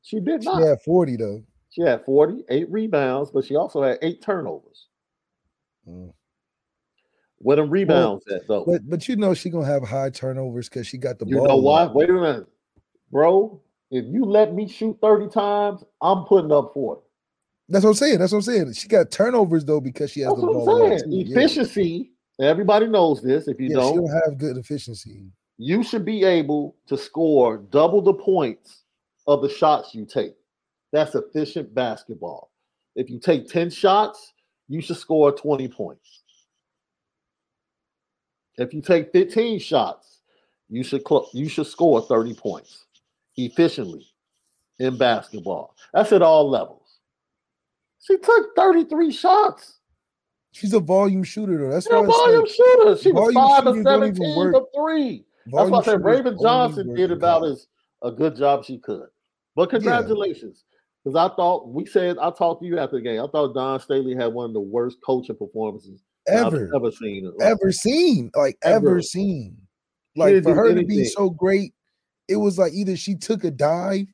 She did not. She had 40 though. She had 40, eight rebounds, but she also had eight turnovers. Mm. Where them rebounds well, at though? But but you know she gonna have high turnovers because she got the you ball. You know why? Wait a minute, bro. If you let me shoot 30 times, I'm putting up 40. That's what I'm saying. That's what I'm saying. She got turnovers though because she has That's the ball. Efficiency. Yeah. Everybody knows this. If you yeah, don't, don't have good efficiency. You should be able to score double the points of the shots you take. That's efficient basketball. If you take 10 shots, you should score 20 points. If you take 15 shots, you should cl- you should score 30 points efficiently in basketball. That's at all levels. She took 33 shots. She's a volume shooter, though. That's She's a volume shooter. She was five of 17 of three. Volume That's why I said Raven Johnson did about as a good job she could. But congratulations. Because yeah. I thought we said I talked to you after the game. I thought Dawn Staley had one of the worst coaching performances ever ever seen. Like, ever seen. Like ever, ever seen. Like for her anything. to be so great, it was like either she took a dive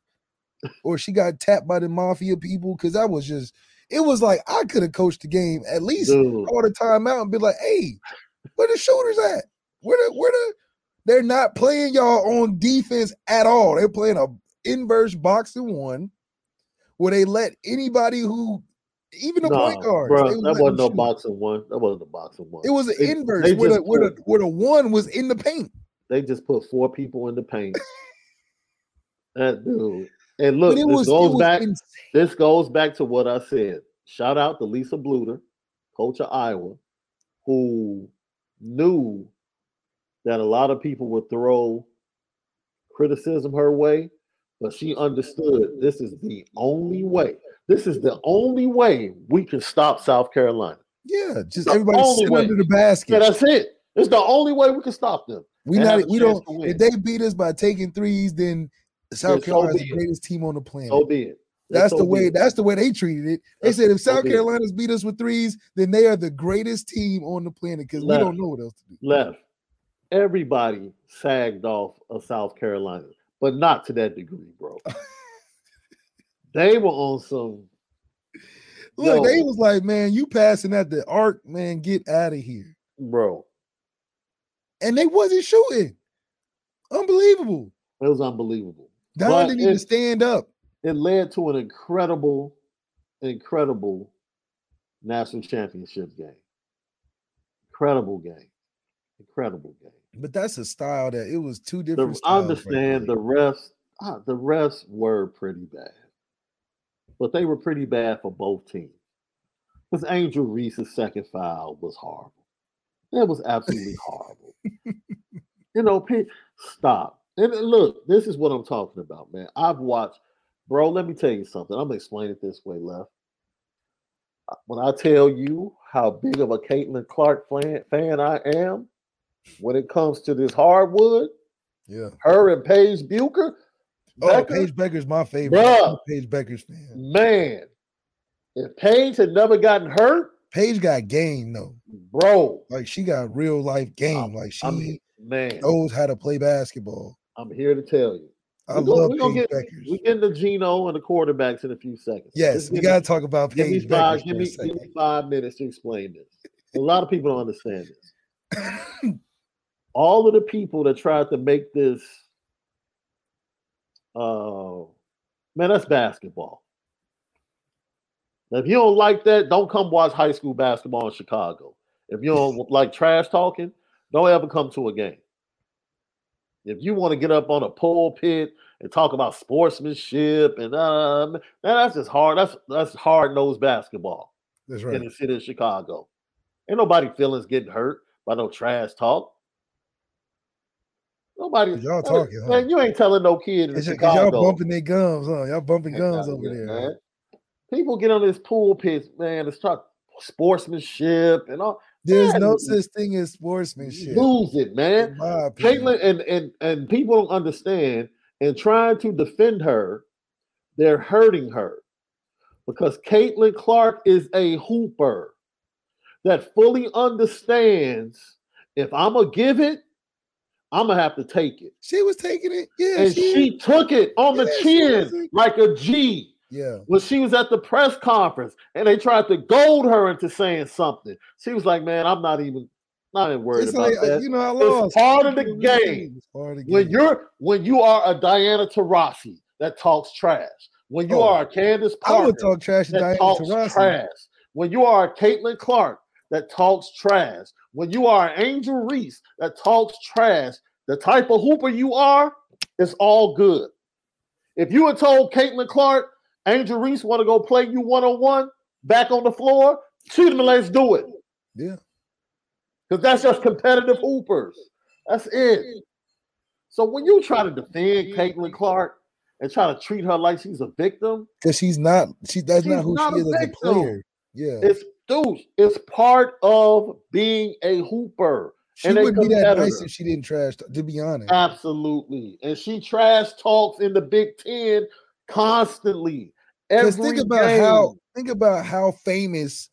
or she got tapped by the mafia people. Cause that was just it was like I could have coached the game at least all the time out and be like, hey, where the shooters at? Where the where the they're not playing y'all on defense at all. They're playing a inverse box-and-one where they let anybody who even the nah, point guard. That wasn't no boxing one. That wasn't a box-and-one. It was an they, inverse they where, the, where, the, where the one was in the paint. They just put four people in the paint. that dude. And look, this was, goes back. Insane. This goes back to what I said. Shout out to Lisa Bluder, coach of Iowa, who knew that a lot of people would throw criticism her way, but she understood this is the only way. This is the only way we can stop South Carolina. Yeah, just everybody sit way. under the basket. Yeah, that's it. It's the only way we can stop them. We not we don't if they beat us by taking threes, then South Carolina is the greatest team on the planet. So be it. That's, the way. That's the way they treated it. They said if South Carolina's beat us with threes, then they are the greatest team on the planet because we don't know what else to do. Left. Everybody sagged off of South Carolina, but not to that degree, bro. they were on some. Look, yo, they was like, man, you passing at the arc, man, get out of here, bro. And they wasn't shooting. Unbelievable. It was unbelievable. Dawn but didn't it, even stand up. It led to an incredible, incredible national championship game. Incredible game. Incredible game. But that's a style that it was two different. The, I understand the refs. Ah, the refs were pretty bad, but they were pretty bad for both teams. Because Angel Reese's second foul was horrible. It was absolutely horrible. you know, P, stop. And look, this is what I'm talking about, man. I've watched, bro. Let me tell you something. I'm gonna explain it this way, left. Uh, when I tell you how big of a Caitlin Clark fan, fan I am, when it comes to this hardwood, yeah, her and Paige Bueckers. Oh, Becker, Paige Bueckers my favorite. Bruh, Paige Bueckers fan. Man, if Paige had never gotten hurt, Paige got game though, bro. Like she got real life game. like she I mean, man knows how to play basketball. I'm here to tell you. I we love gonna, Paige get, We get into Geno and the quarterbacks in a few seconds. Yes, we got to talk about Paige give me five, give me, give me five minutes to explain this. A lot of people don't understand this. All of the people that tried to make this, uh, man, that's basketball. Now, if you don't like that, don't come watch high school basketball in Chicago. If you don't like trash talking, don't ever come to a game. If you want to get up on a pulpit and talk about sportsmanship and um, man, that's just hard. That's that's hard nosed basketball That's in the city of Chicago. Ain't nobody feelings getting hurt by no trash talk. Nobody. Y'all man, talking, huh? man, you ain't telling no kid in It's Chicago. y'all bumping their gums, huh? Y'all bumping gums over there. man. People get on this pulpit, man. It's talk sportsmanship and all. There's Man, no such thing as sportsmanship. Lose it, man. in. Caitlin and and and people don't understand. And trying to defend her, they're hurting her because Caitlin Clark is a hooper that fully understands if I'm gonna give it, I'm gonna have to take it. She was taking it. Yeah, And she took it on the Yeah, she was chin like a G yeah. when she was at the press conference and they tried to goad her into saying something. She was like, "Man, I'm not even not even worried It's about like uh, that." you know, I It's part of the game. It's part of the when you're when you are a Diana Taurasi that talks trash, when you Oh, are a Candace I would Parker talk trash that Diana talks Taurasi. trash, when you are a Caitlin Clark that talks trash, when you are an Angel Reese that talks trash, the type of hooper you are, it's all good. If you had told Caitlin Clark, Angel Reese want to go play you one on one back on the floor, shoot him and let's do it. Yeah. Because that's just competitive hoopers. That's it. So when you try to defend Caitlin Clark and try to treat her like she's a victim, Because she's not, she that's She's not who not she is as a player. Yeah. it's dude, it's part of being a hooper. She and wouldn't be that nice if she didn't trash, to be honest. Absolutely. And she trash talks in the Big Ten constantly. Because think about game. how think about how famous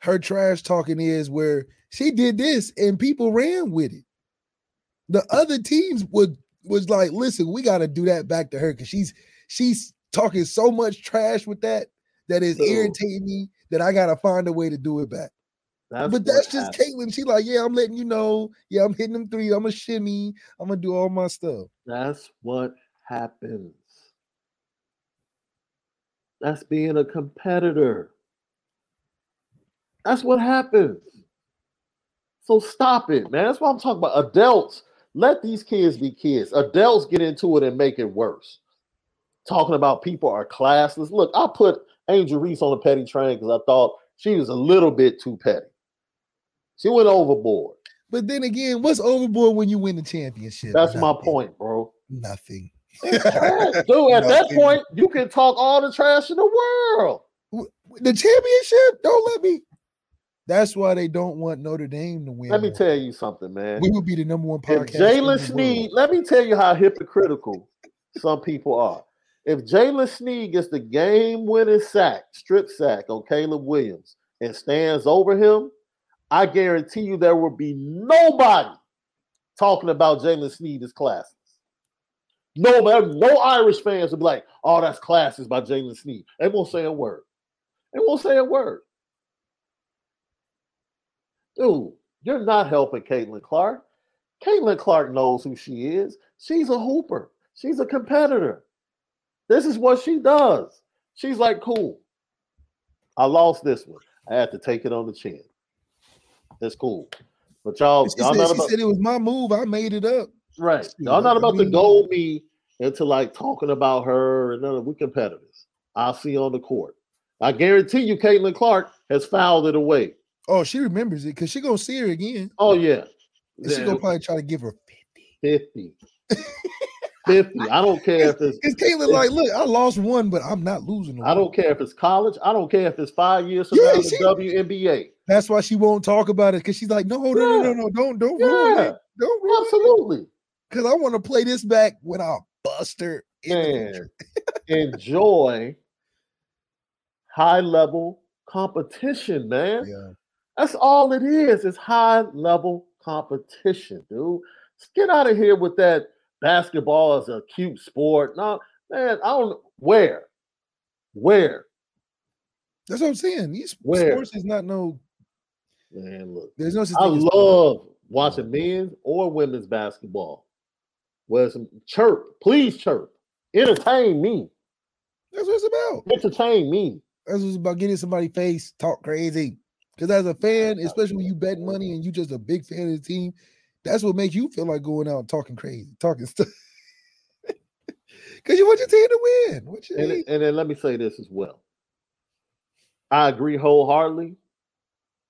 her trash talking is, where she did this and people ran with it. The other teams would was like, listen, we got to do that back to her because she's she's talking so much trash with that that is Dude. irritating me that I gotta find a way to do it back. That's but that's just happens. Caitlin. She like, yeah, I'm letting you know. Yeah, I'm hitting them three. I'm gonna shimmy. I'm gonna do all my stuff. That's what happens. That's being a competitor. That's what happens. So stop it, man. That's what I'm talking about. Adults, let these kids be kids. Adults get into it and make it worse. Talking about people are classless. Look, I put Angel Reese on the petty train because I thought she was a little bit too petty. She went overboard. But then again, what's overboard when you win the championship? That's my point, bro. Nothing. Dude, at that Nothing. point, you can talk all the trash in the world. The championship? Don't let me. That's why they don't want Notre Dame to win. Let me tell you something, man. we would be the number one podcast. Jaylen Sneed, let me tell you how hypocritical some people are. If Jaylen Sneed gets the game winning sack, strip sack on Caleb Williams and stands over him, I guarantee you there will be nobody talking about Jaylen Sneed as classes. Nobody, no Irish fans will be like, oh, that's classes by Jaylen Sneed. They won't say a word. They won't say a word. Dude, you're not helping Caitlin Clark. Caitlin Clark knows who she is. She's a hooper. She's a competitor. This is what she does. She's like, cool. I lost this one. I had to take it on the chin. That's cool. But y'all, She, y'all said, she about said it was my move. I made it up. Right. Y'all not about to gold me into like talking about her and none of we competitors. I'll see on the court. I guarantee you, Caitlin Clark has fouled it away. Oh, she remembers it because she gonna see her again. Oh yeah. And she gonna probably try to give her 50. 50. I don't care if it's Because Caitlin, like, look, I lost one, but I'm not losing. I don't care if it's college. I don't care if it's five years from Yeah, now in she- the WNBA. That's why she won't talk about it because she's like, no, no, no, no, no, don't, don't ruin it, don't ruin it. Because I want to play this back when I bust her. Man, enjoy high level competition, man. Yeah. That's all it is. It's high level competition, dude. Let's get out of here with that basketball is a cute sport. No, man, I don't where. Where? That's what I'm saying. These Where? sports is not no. Man, look. There's no I love watching men's or women's basketball. Some chirp, please chirp, entertain me, That's what it's about. entertain me. That's what it's about. Getting somebody face talk crazy. Because as a fan, especially when you bet money and you just a big fan of the team, that's what makes you feel like going out and talking crazy, talking stuff. Because you want your team to win. What you And, and then let me say this as well. I agree wholeheartedly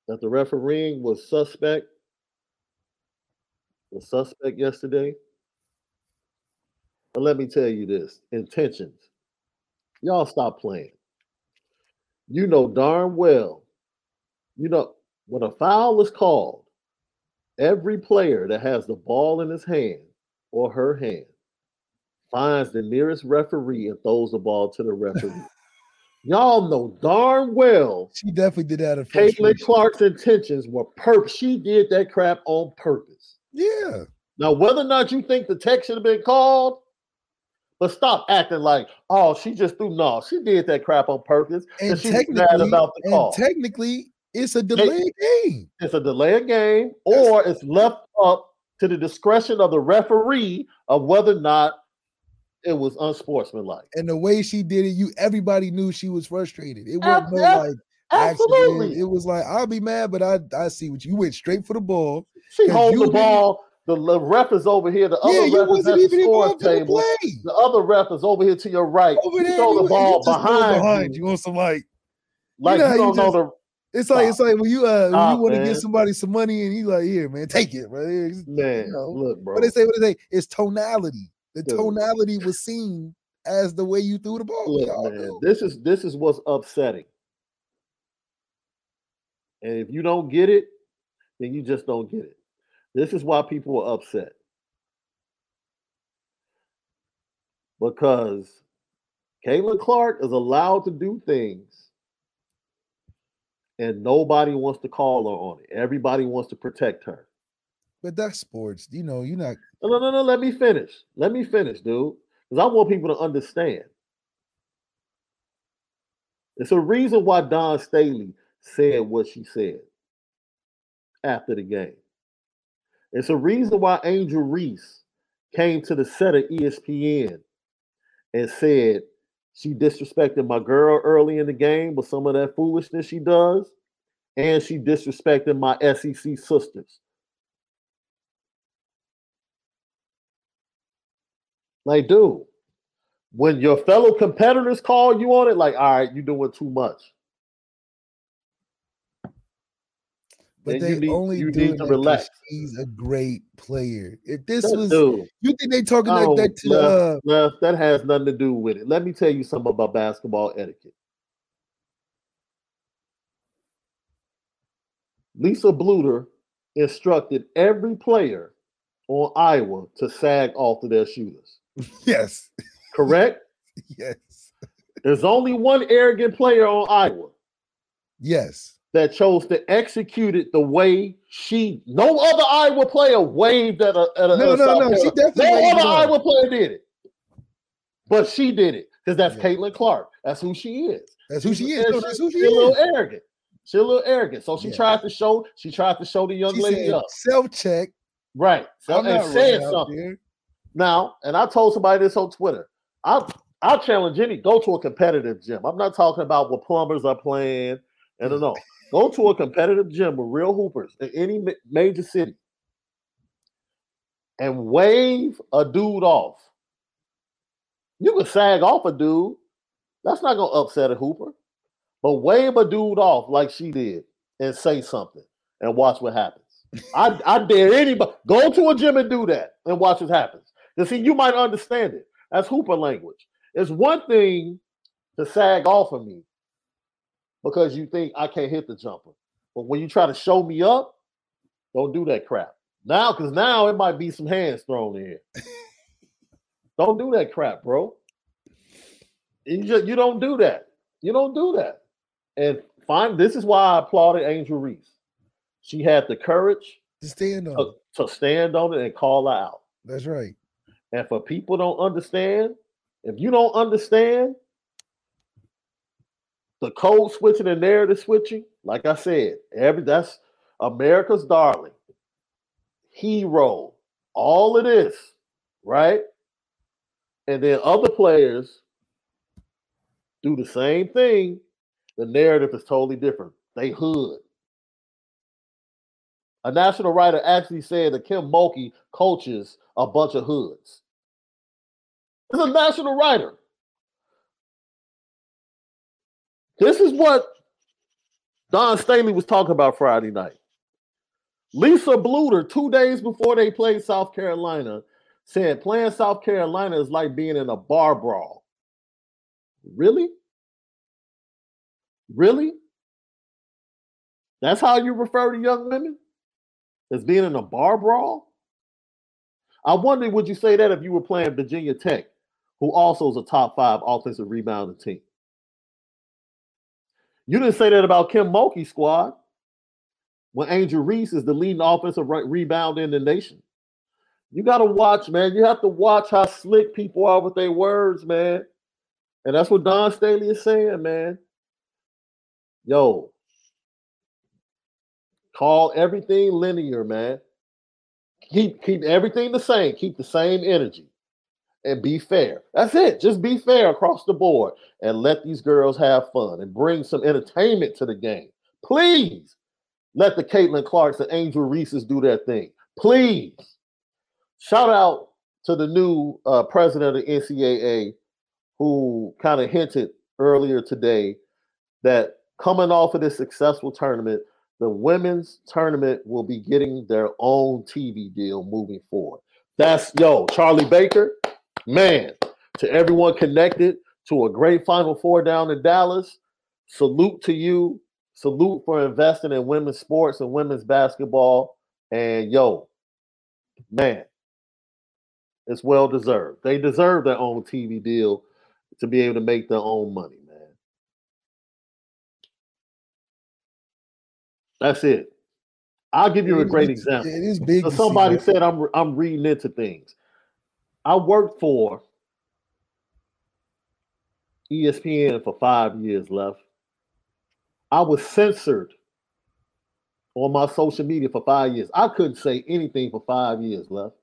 that the refereeing was suspect. Was suspect yesterday. But let me tell you this intentions. Y'all stop playing. You know darn well, you know, when a foul is called, every player that has the ball in his hand or her hand finds the nearest referee and throws the ball to the referee. Y'all know darn well She definitely did that. At Caitlin. Clark's intentions were purpose. She did that crap on purpose. Yeah. Now, whether or not you think the text should have been called, but stop acting like, oh, she just threw no. She did that crap on purpose. And she was mad technically, about the and call. technically, it's a delayed game. it's a delay game, or it's left up to the discretion of the referee of whether or not it was unsportsmanlike. And the way she did it, you everybody knew she was frustrated. It wasn't no like accident. Absolutely. It was like I'll be mad, but I I see what you, you went straight for the ball. She holds the ball. The, the ref is over here. The other yeah, ref is at the even score the table. The other ref is over here to your right. Over you there, throw you, the ball behind, behind you. you on some like Like know you, how you don't know just- the it's like it's like when you uh when you want to give somebody some money and he's like, here, man, take it, bro. here. man. know, look, bro. What they say, what they say, it's tonality. The Dude. tonality was seen as the way you threw the ball. Look, man, know. this is this is what's upsetting. And if you don't get it, then you just don't get it. This is why people are upset. Because Caitlin Clark is allowed to do things and nobody wants to call her on it. Everybody wants to protect her. But that's sports. You know, you're not No, no, no, no. Let me finish. Let me finish, dude. Because I want people to understand. It's a reason why Dawn Staley said what she said after the game. It's a reason why Angel Reese came to the set of ESPN and said she disrespected my girl early in the game with some of that foolishness she does, and she disrespected my SEC sisters. Like, dude, when your fellow competitors call you on it, like, all right, you're doing too much. But they need- only you doing need to relax. She's a great player. If this That was dude, you think they talking I like that to Left, uh, that has nothing to do with it. Let me tell you something about basketball etiquette. Lisa Bluder instructed every player on Iowa to sag off of their shooters. yes, Correct? yes, There's only one arrogant player on Iowa yes. That chose to execute it the way she. No other Iowa player waved at a. At a No, at no, no, she definitely No other on. Iowa player did it, but she did it because that's Yeah. Caitlin Clark. That's who she is. That's who she is. No, that's who she she's a little arrogant. She's a little arrogant. So she Yeah. tried to show. She tried to show the young She lady up. self check. Right. So, I'm and running out something. there. Now, and I told somebody this on Twitter. I I challenge any go to a competitive gym. I'm not talking about what plumbers are playing. And no, no. Go to a competitive gym with real hoopers in any major city and wave a dude off. You can sag off a dude. That's not gonna upset a hooper. But wave a dude off like she did and say something and watch what happens. I, I dare anybody go to a gym and do that and watch what happens. You see, you might understand it. That's hooper language. It's one thing to sag off of me because you think I can't hit the jumper. But when you try to show me up, don't do that crap. Now, because now it might be some hands thrown in here. don't do that crap, bro. You just you don't do that. You don't do that. And fine, this is why I applauded Angel Reese. She had the courage To stand on. to, it. to stand on it and call her out. That's right. And for people don't understand, if you don't understand the code switching and narrative switching, like I said, every that's America's darling, hero, all of this, right? And then other players do the same thing. The narrative is totally different. They hood. A national writer actually said that Kim Mulkey coaches a bunch of hoods. It's a national writer. This is what Dawn Staley was talking about Friday night. Lisa Bluder, two days before they played South Carolina, said playing South Carolina is like being in a bar brawl. Really? Really? That's how you refer to young women? As being in a bar brawl? I wonder would you say that if you were playing Virginia Tech, who also is a top five offensive rebounding team? You didn't say that about Kim Mulkey squad when Angel Reese is the leading offensive re- rebound in the nation. You got to watch, man. You have to watch how slick people are with their words, man. And that's what Dawn Staley is saying, man. Yo, call everything linear, man. Keep keep everything the same. Keep the same energy and be fair. That's it. Just be fair across the board and let these girls have fun and bring some entertainment to the game. Please let the Caitlin Clarks and Angel Reese's do their thing. Please. Shout out to the new uh, president of the NCAA who kind of hinted earlier today that coming off of this successful tournament, the women's tournament will be getting their own TV deal moving forward. That's yo, Charlie Baker, man, to everyone connected to a great Final Four down in Dallas. Salute to you. Salute for investing in women's sports and women's basketball. And yo, man, it's well deserved. They deserve their own TV deal to be able to make their own money, man. That's it. I'll give you a great example. It is big. So somebody said I'm I'm reading into things. I worked for ESPN for five years left. I was censored on my social media for five years. I couldn't say anything for five years left.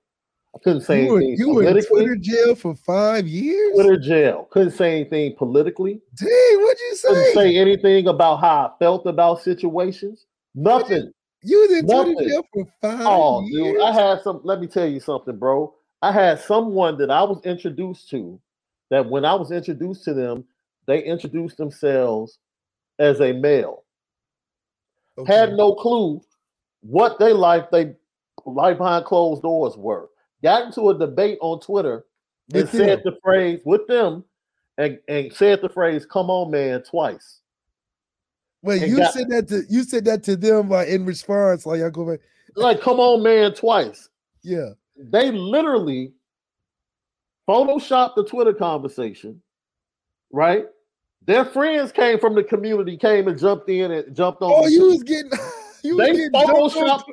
I couldn't say you were, anything. You were in Twitter jail for five years. Twitter jail. Couldn't say anything politically. Dang, what'd you say? Couldn't say anything about how I felt about situations. Nothing. You was in Nothing. Twitter jail for five oh, years. dude, I had some. Let me tell you something, bro. I had someone that I was introduced to. That when I was introduced to them, they introduced themselves as a male. Okay. Had no clue what they life they life behind closed doors were. Got into a debate on Twitter and with said them. the phrase with them and, and said the phrase "Come on, man" twice. Wait, you got, said that to you said that to them like in response, like I go back, like "Come on, man" twice. Yeah, they literally photoshopped the Twitter conversation, right? Their friends came from the community, came and jumped in and jumped on. Oh, you was getting. You they getting photoshopped.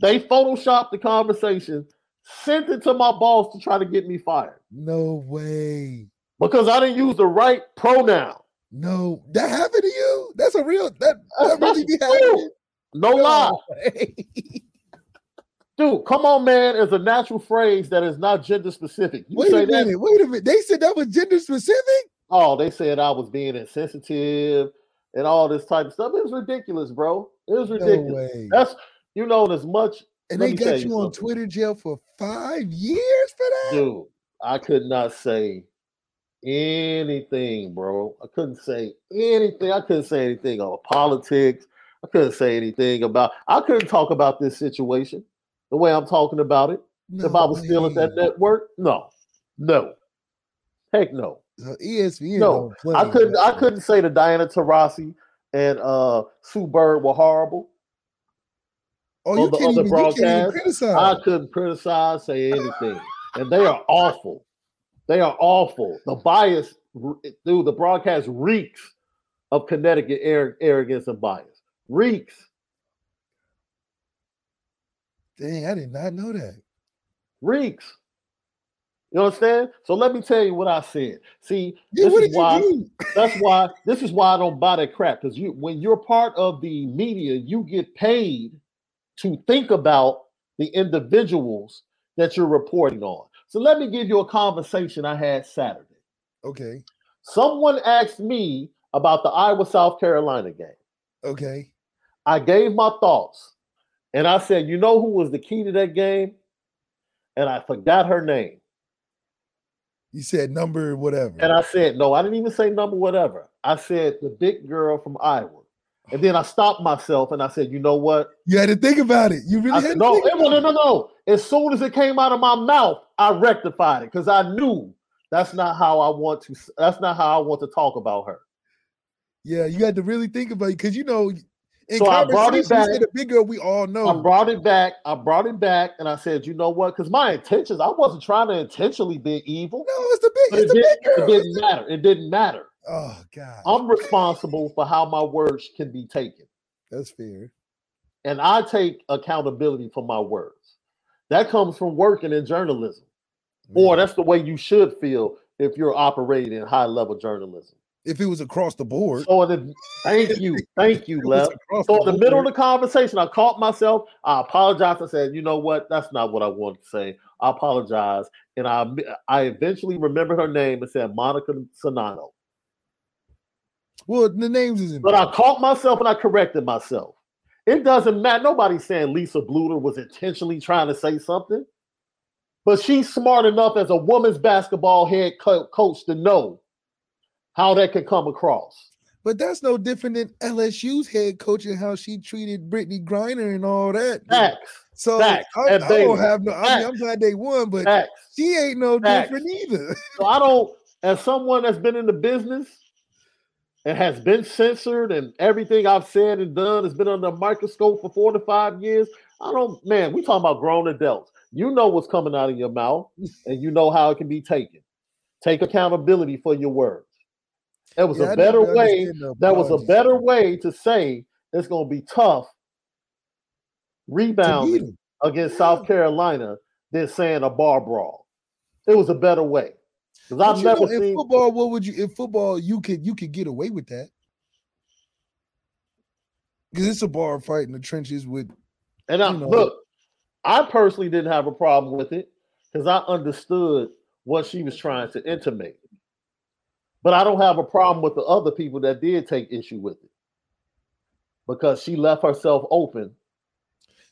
They photoshopped the conversation, sent it to my boss to try to get me fired. No way. Because I didn't use the right pronoun. No, that happened to you. That's a real that, that really be happening. No, no lie. Dude, come on, man, is a natural phrase that is not gender specific. You wait a minute, that, wait a minute. They said that was gender specific? Oh, they said I was being insensitive and all this type of stuff. It was ridiculous, bro. It was ridiculous. No That's you know, as much and they got you, you on Twitter jail for five years for that? Dude, I could not say anything, bro. I couldn't say anything. I couldn't say anything on politics. I couldn't say anything about I couldn't talk about this situation the way I'm talking about it. No if I was still at that network, no, no, heck no. So ESPN no, I couldn't. I couldn't say that Diana Taurasi and uh, Sue Bird were horrible. Oh, you can't, even, you can't even criticize. I couldn't criticize, say anything, and they are awful. They are awful. The bias, dude, the broadcast reeks of Connecticut arrogance and bias. Reeks. Dang, I did not know that. Reeks. You understand? So let me tell you what I said. See, yeah, this is why that's why this is why I don't buy that crap. Because you when you're part of the media, you get paid to think about the individuals that you're reporting on. So let me give you a conversation I had Saturday. Okay. Someone asked me about the Iowa South Carolina game. Okay. I gave my thoughts. And I said, you know who was the key to that game? And I forgot her name. You said number whatever. And I said, no, I didn't even say number whatever. I said the big girl from Iowa. And then I stopped myself and I said, you know what? You had to think about it. You really I, had to no, think it, about no, no, no. As soon as it came out of my mouth, I rectified it because I knew that's not how I want to. That's not how I want to talk about her. Yeah, you had to really think about it because you know, in So I brought it back. you said a big girl we all know. I brought it back. I brought it back, and I said, you know what? Because my intentions, I wasn't trying to intentionally be evil, no, it's the big, but it, the did, big girl. it didn't matter. It didn't matter. Oh God, I'm responsible for how my words can be taken. that's fair. and I take accountability for my words. That comes from working in journalism, or Man. that's the way you should feel if you're operating in high level journalism. If it was across the board. So, the, thank you, thank you, Lev. So, in the middle of the conversation, I caught myself. I apologized. I said, "You know what? That's not what I wanted to say. I apologize." And I, I eventually remembered her name and said Monika Czinano. well, the names isn't. But I caught myself and I corrected myself. It doesn't matter. Nobody's saying Lisa Bluder was intentionally trying to say something, but she's smart enough as a women's basketball head co- coach to know how that can come across. But that's no different than LSU's head coach and how she treated Brittney Griner and all that. Facts, So facts, I, I don't have no. I mean, I'm glad they won, but facts. she ain't no Facts. different either. So I don't, as someone that's been in the business and has been censored, and everything I've said and done has been under a microscope for four to five years. I don't, man. We talking about grown adults. You know what's coming out of your mouth, and you know how it can be taken. Take accountability for your words. It was Yeah, a better way. That was a better way to say it's going to be tough To rebounding 'em. against South Carolina than saying a bar brawl. It was a better way because I've you know, never in seen. football, what would you in football you could you could get away with that. Because it's a bar fight in the trenches with And I know. look, I personally didn't have a problem with it because I understood what she was trying to intimate. But I don't have a problem with the other people that did take issue with it because she left herself open.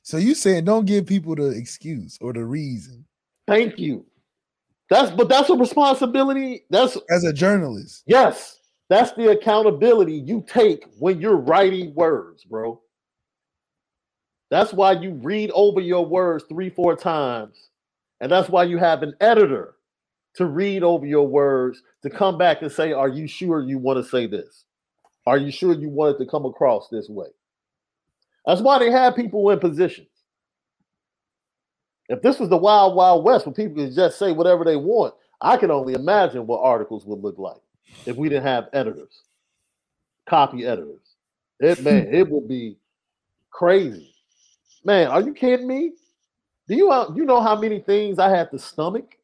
so you saying don't give people the excuse or the reason Thank you. That's but that's a responsibility. That's as a journalist. yes, that's the accountability you take when you're writing words, bro. That's why you read over your words three, four times. And that's why you have an editor to read over your words to come back and say, Are you sure you want to say this? Are you sure you want it to come across this way? That's why they have people in positions. If this was the wild, wild west where people could just say whatever they want, I can only imagine what articles would look like if we didn't have editors, copy editors. It man, it would be crazy. Man, are you kidding me? Do you uh, you know how many things I had to stomach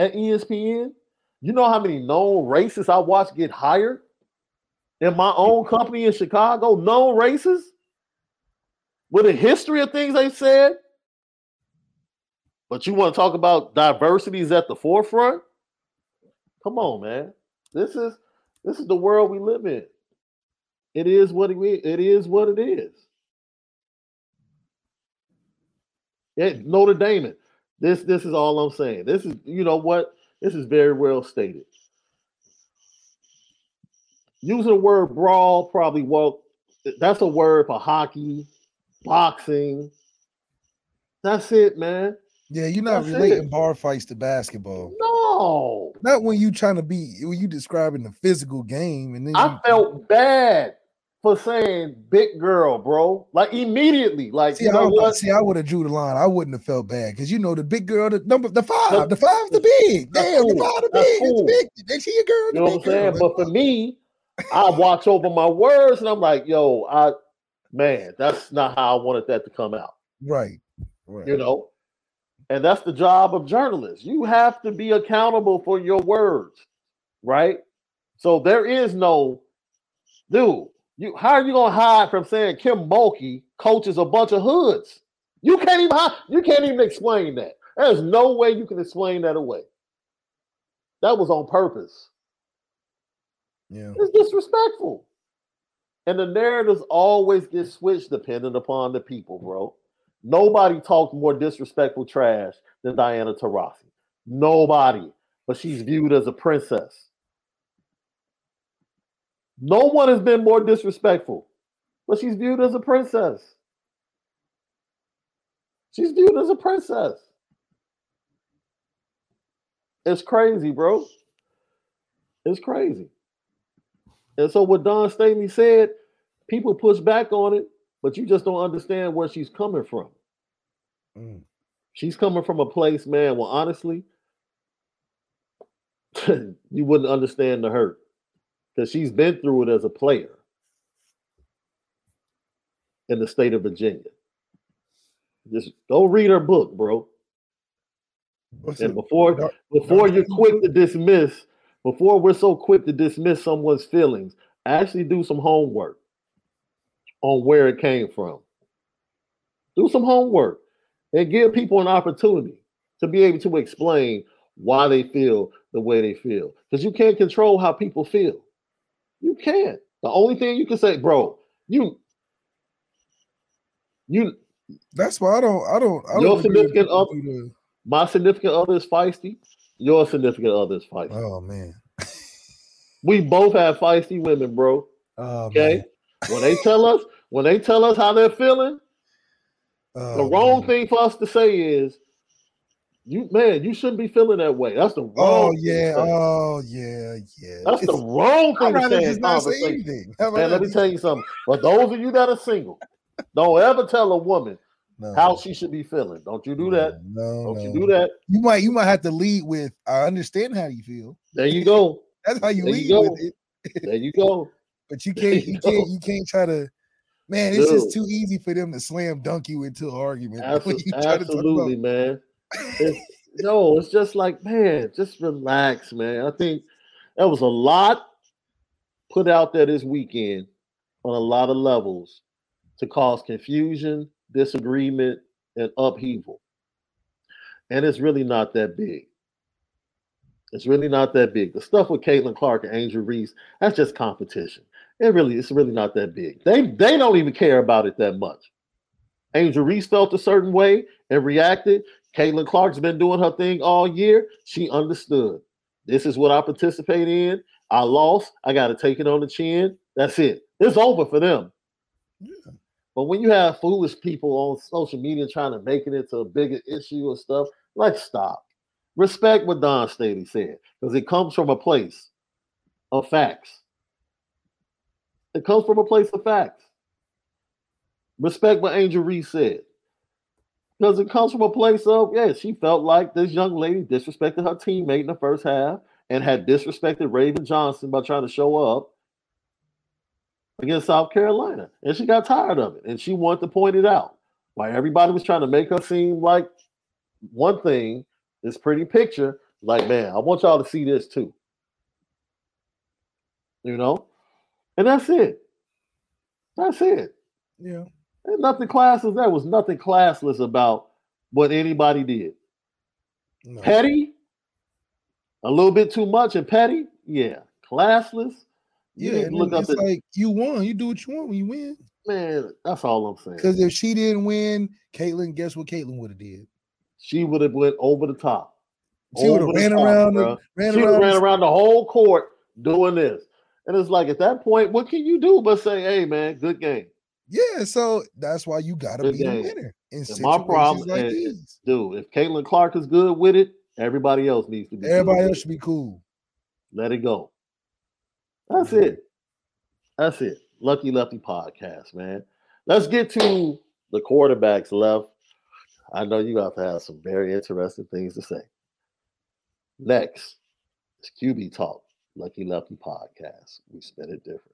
at ESPN? You know how many known racists I watched get hired in my own company in Chicago? Known racists with a history of things they said. But you want to talk about diversity is at the forefront? Come on, man. This is this is the world we live in. It is what it is. It is what it is. It, Notre Dame. This this is all I'm saying. This is you know what? This is very well stated. Using the word brawl probably well, that's a word for hockey, boxing. That's it, man. Yeah, you're not That's relating it. bar fights to basketball. No, Not when you trying to be when you describing the physical game and then I you, felt bad for saying big girl, bro. Like immediately, like See, you I, know would- what? see, I would have drew the line. I wouldn't have felt bad because you know the big girl, the number, the five, Look, the five's the big. Damn, cool. the five, the big. It's cool. the big. They she a girl, You the know what I'm big girl. saying? But for me, I watch over my words and I'm like, yo, I man, that's not how I wanted that to come out. right, right. You know? And that's the job of journalists. You have to be accountable for your words, right? So there is no dude. You how are you gonna hide from saying Kim Mulkey coaches a bunch of hoods? You can't even hi- you can't even explain that. There's no way you can explain that away. That was on purpose. yeah. It's disrespectful. And the narratives always get switched depending upon the people, bro. Nobody talked more disrespectful trash than Diana Taurasi. Nobody. But she's viewed as a princess. No one has been more disrespectful, but she's viewed as a princess. She's viewed as a princess. It's crazy, bro. It's crazy. And so what Dawn Staley said, people push back on it, but you just don't understand where she's coming from. Mm. She's coming from a place, man. Well, honestly, you wouldn't understand the hurt because she's been through it as a player in the state of Virginia. Just go read her book, bro. What's and before before you're quick to dismiss, before we're so quick to dismiss someone's feelings, actually do some homework on where it came from. Do some homework and give people an opportunity to be able to explain why they feel the way they feel. Because you can't control how people feel. You can't. The only thing you can say, bro, you you that's why I don't I don't I don't your significant other my significant other is feisty. Your significant other is feisty. Oh man. we both have feisty women, bro. Oh, okay. Man. When they tell us, when they tell us how they're feeling, oh, the wrong man. thing for us to say is, "You man, you shouldn't be feeling that way." That's the oh, wrong. Oh yeah, oh yeah, yeah. That's the wrong thing to say in conversation. And let me tell you something. For those of you that are single, don't ever tell a woman no. how she should be feeling. Don't you do that. No, don't no. you do that. You might you might have to lead with I understand how you feel. There you go. That's how you there lead you with it. there you go. But you can't you, you can't you can't try to man, it's Dude. just too easy for them to slam dunk you into an argument. Absolutely, absolutely man. It's, no, it's just like, man, just relax, man. I think that was a lot put out there this weekend on a lot of levels to cause confusion, disagreement, and upheaval. And it's really not that big. It's really not that big. The stuff with Caitlin Clark and Angel Reese, that's just competition. It really, it's really not that big. They they don't even care about it that much. Angel Reese felt a certain way and reacted. Caitlin Clark's been doing her thing all year. She understood. This is what I participate in. I lost. I got to take it on the chin. That's it. It's over for them. Yeah. But when you have foolish people on social media trying to make it into a bigger issue and stuff, let's stop. Respect what Dawn Staley said, because it comes from a place of facts. It comes from a place of facts. Respect what Angel Reese said. Because it comes from a place of, yeah, she felt like this young lady disrespected her teammate in the first half and had disrespected Raven Johnson by trying to show up against South Carolina. And she got tired of it. And she wanted to point it out. Why everybody was trying to make her seem like one thing, this pretty picture, like, man, I want y'all to see this too. You know? And that's it. That's it. Yeah. And nothing classless. There was nothing classless about what anybody did. No. Petty, a little bit too much and petty, yeah. Classless, you yeah, look up. It's like you won. You do what you want when you win. Man, that's all I'm saying. Because if she didn't win, Caitlin, guess what Caitlin would have did? She would have went over the top. She would have ran top, around. The, ran she around, ran around the whole court doing this. And it's like at that point, what can you do but say, "Hey, man, good game." Yeah, so that's why you got to be game. the winner. In my problem, like and, dude, if Caitlin Clark is good with it, everybody else needs to be. Everybody else should be cool. Let it go. That's mm-hmm. it. That's it. Lucky Lefty podcast, man. Let's get to the quarterbacks left. I know you have to have some very interesting things to say. Next is QB Talk, Lucky Lefty podcast. We spin it different.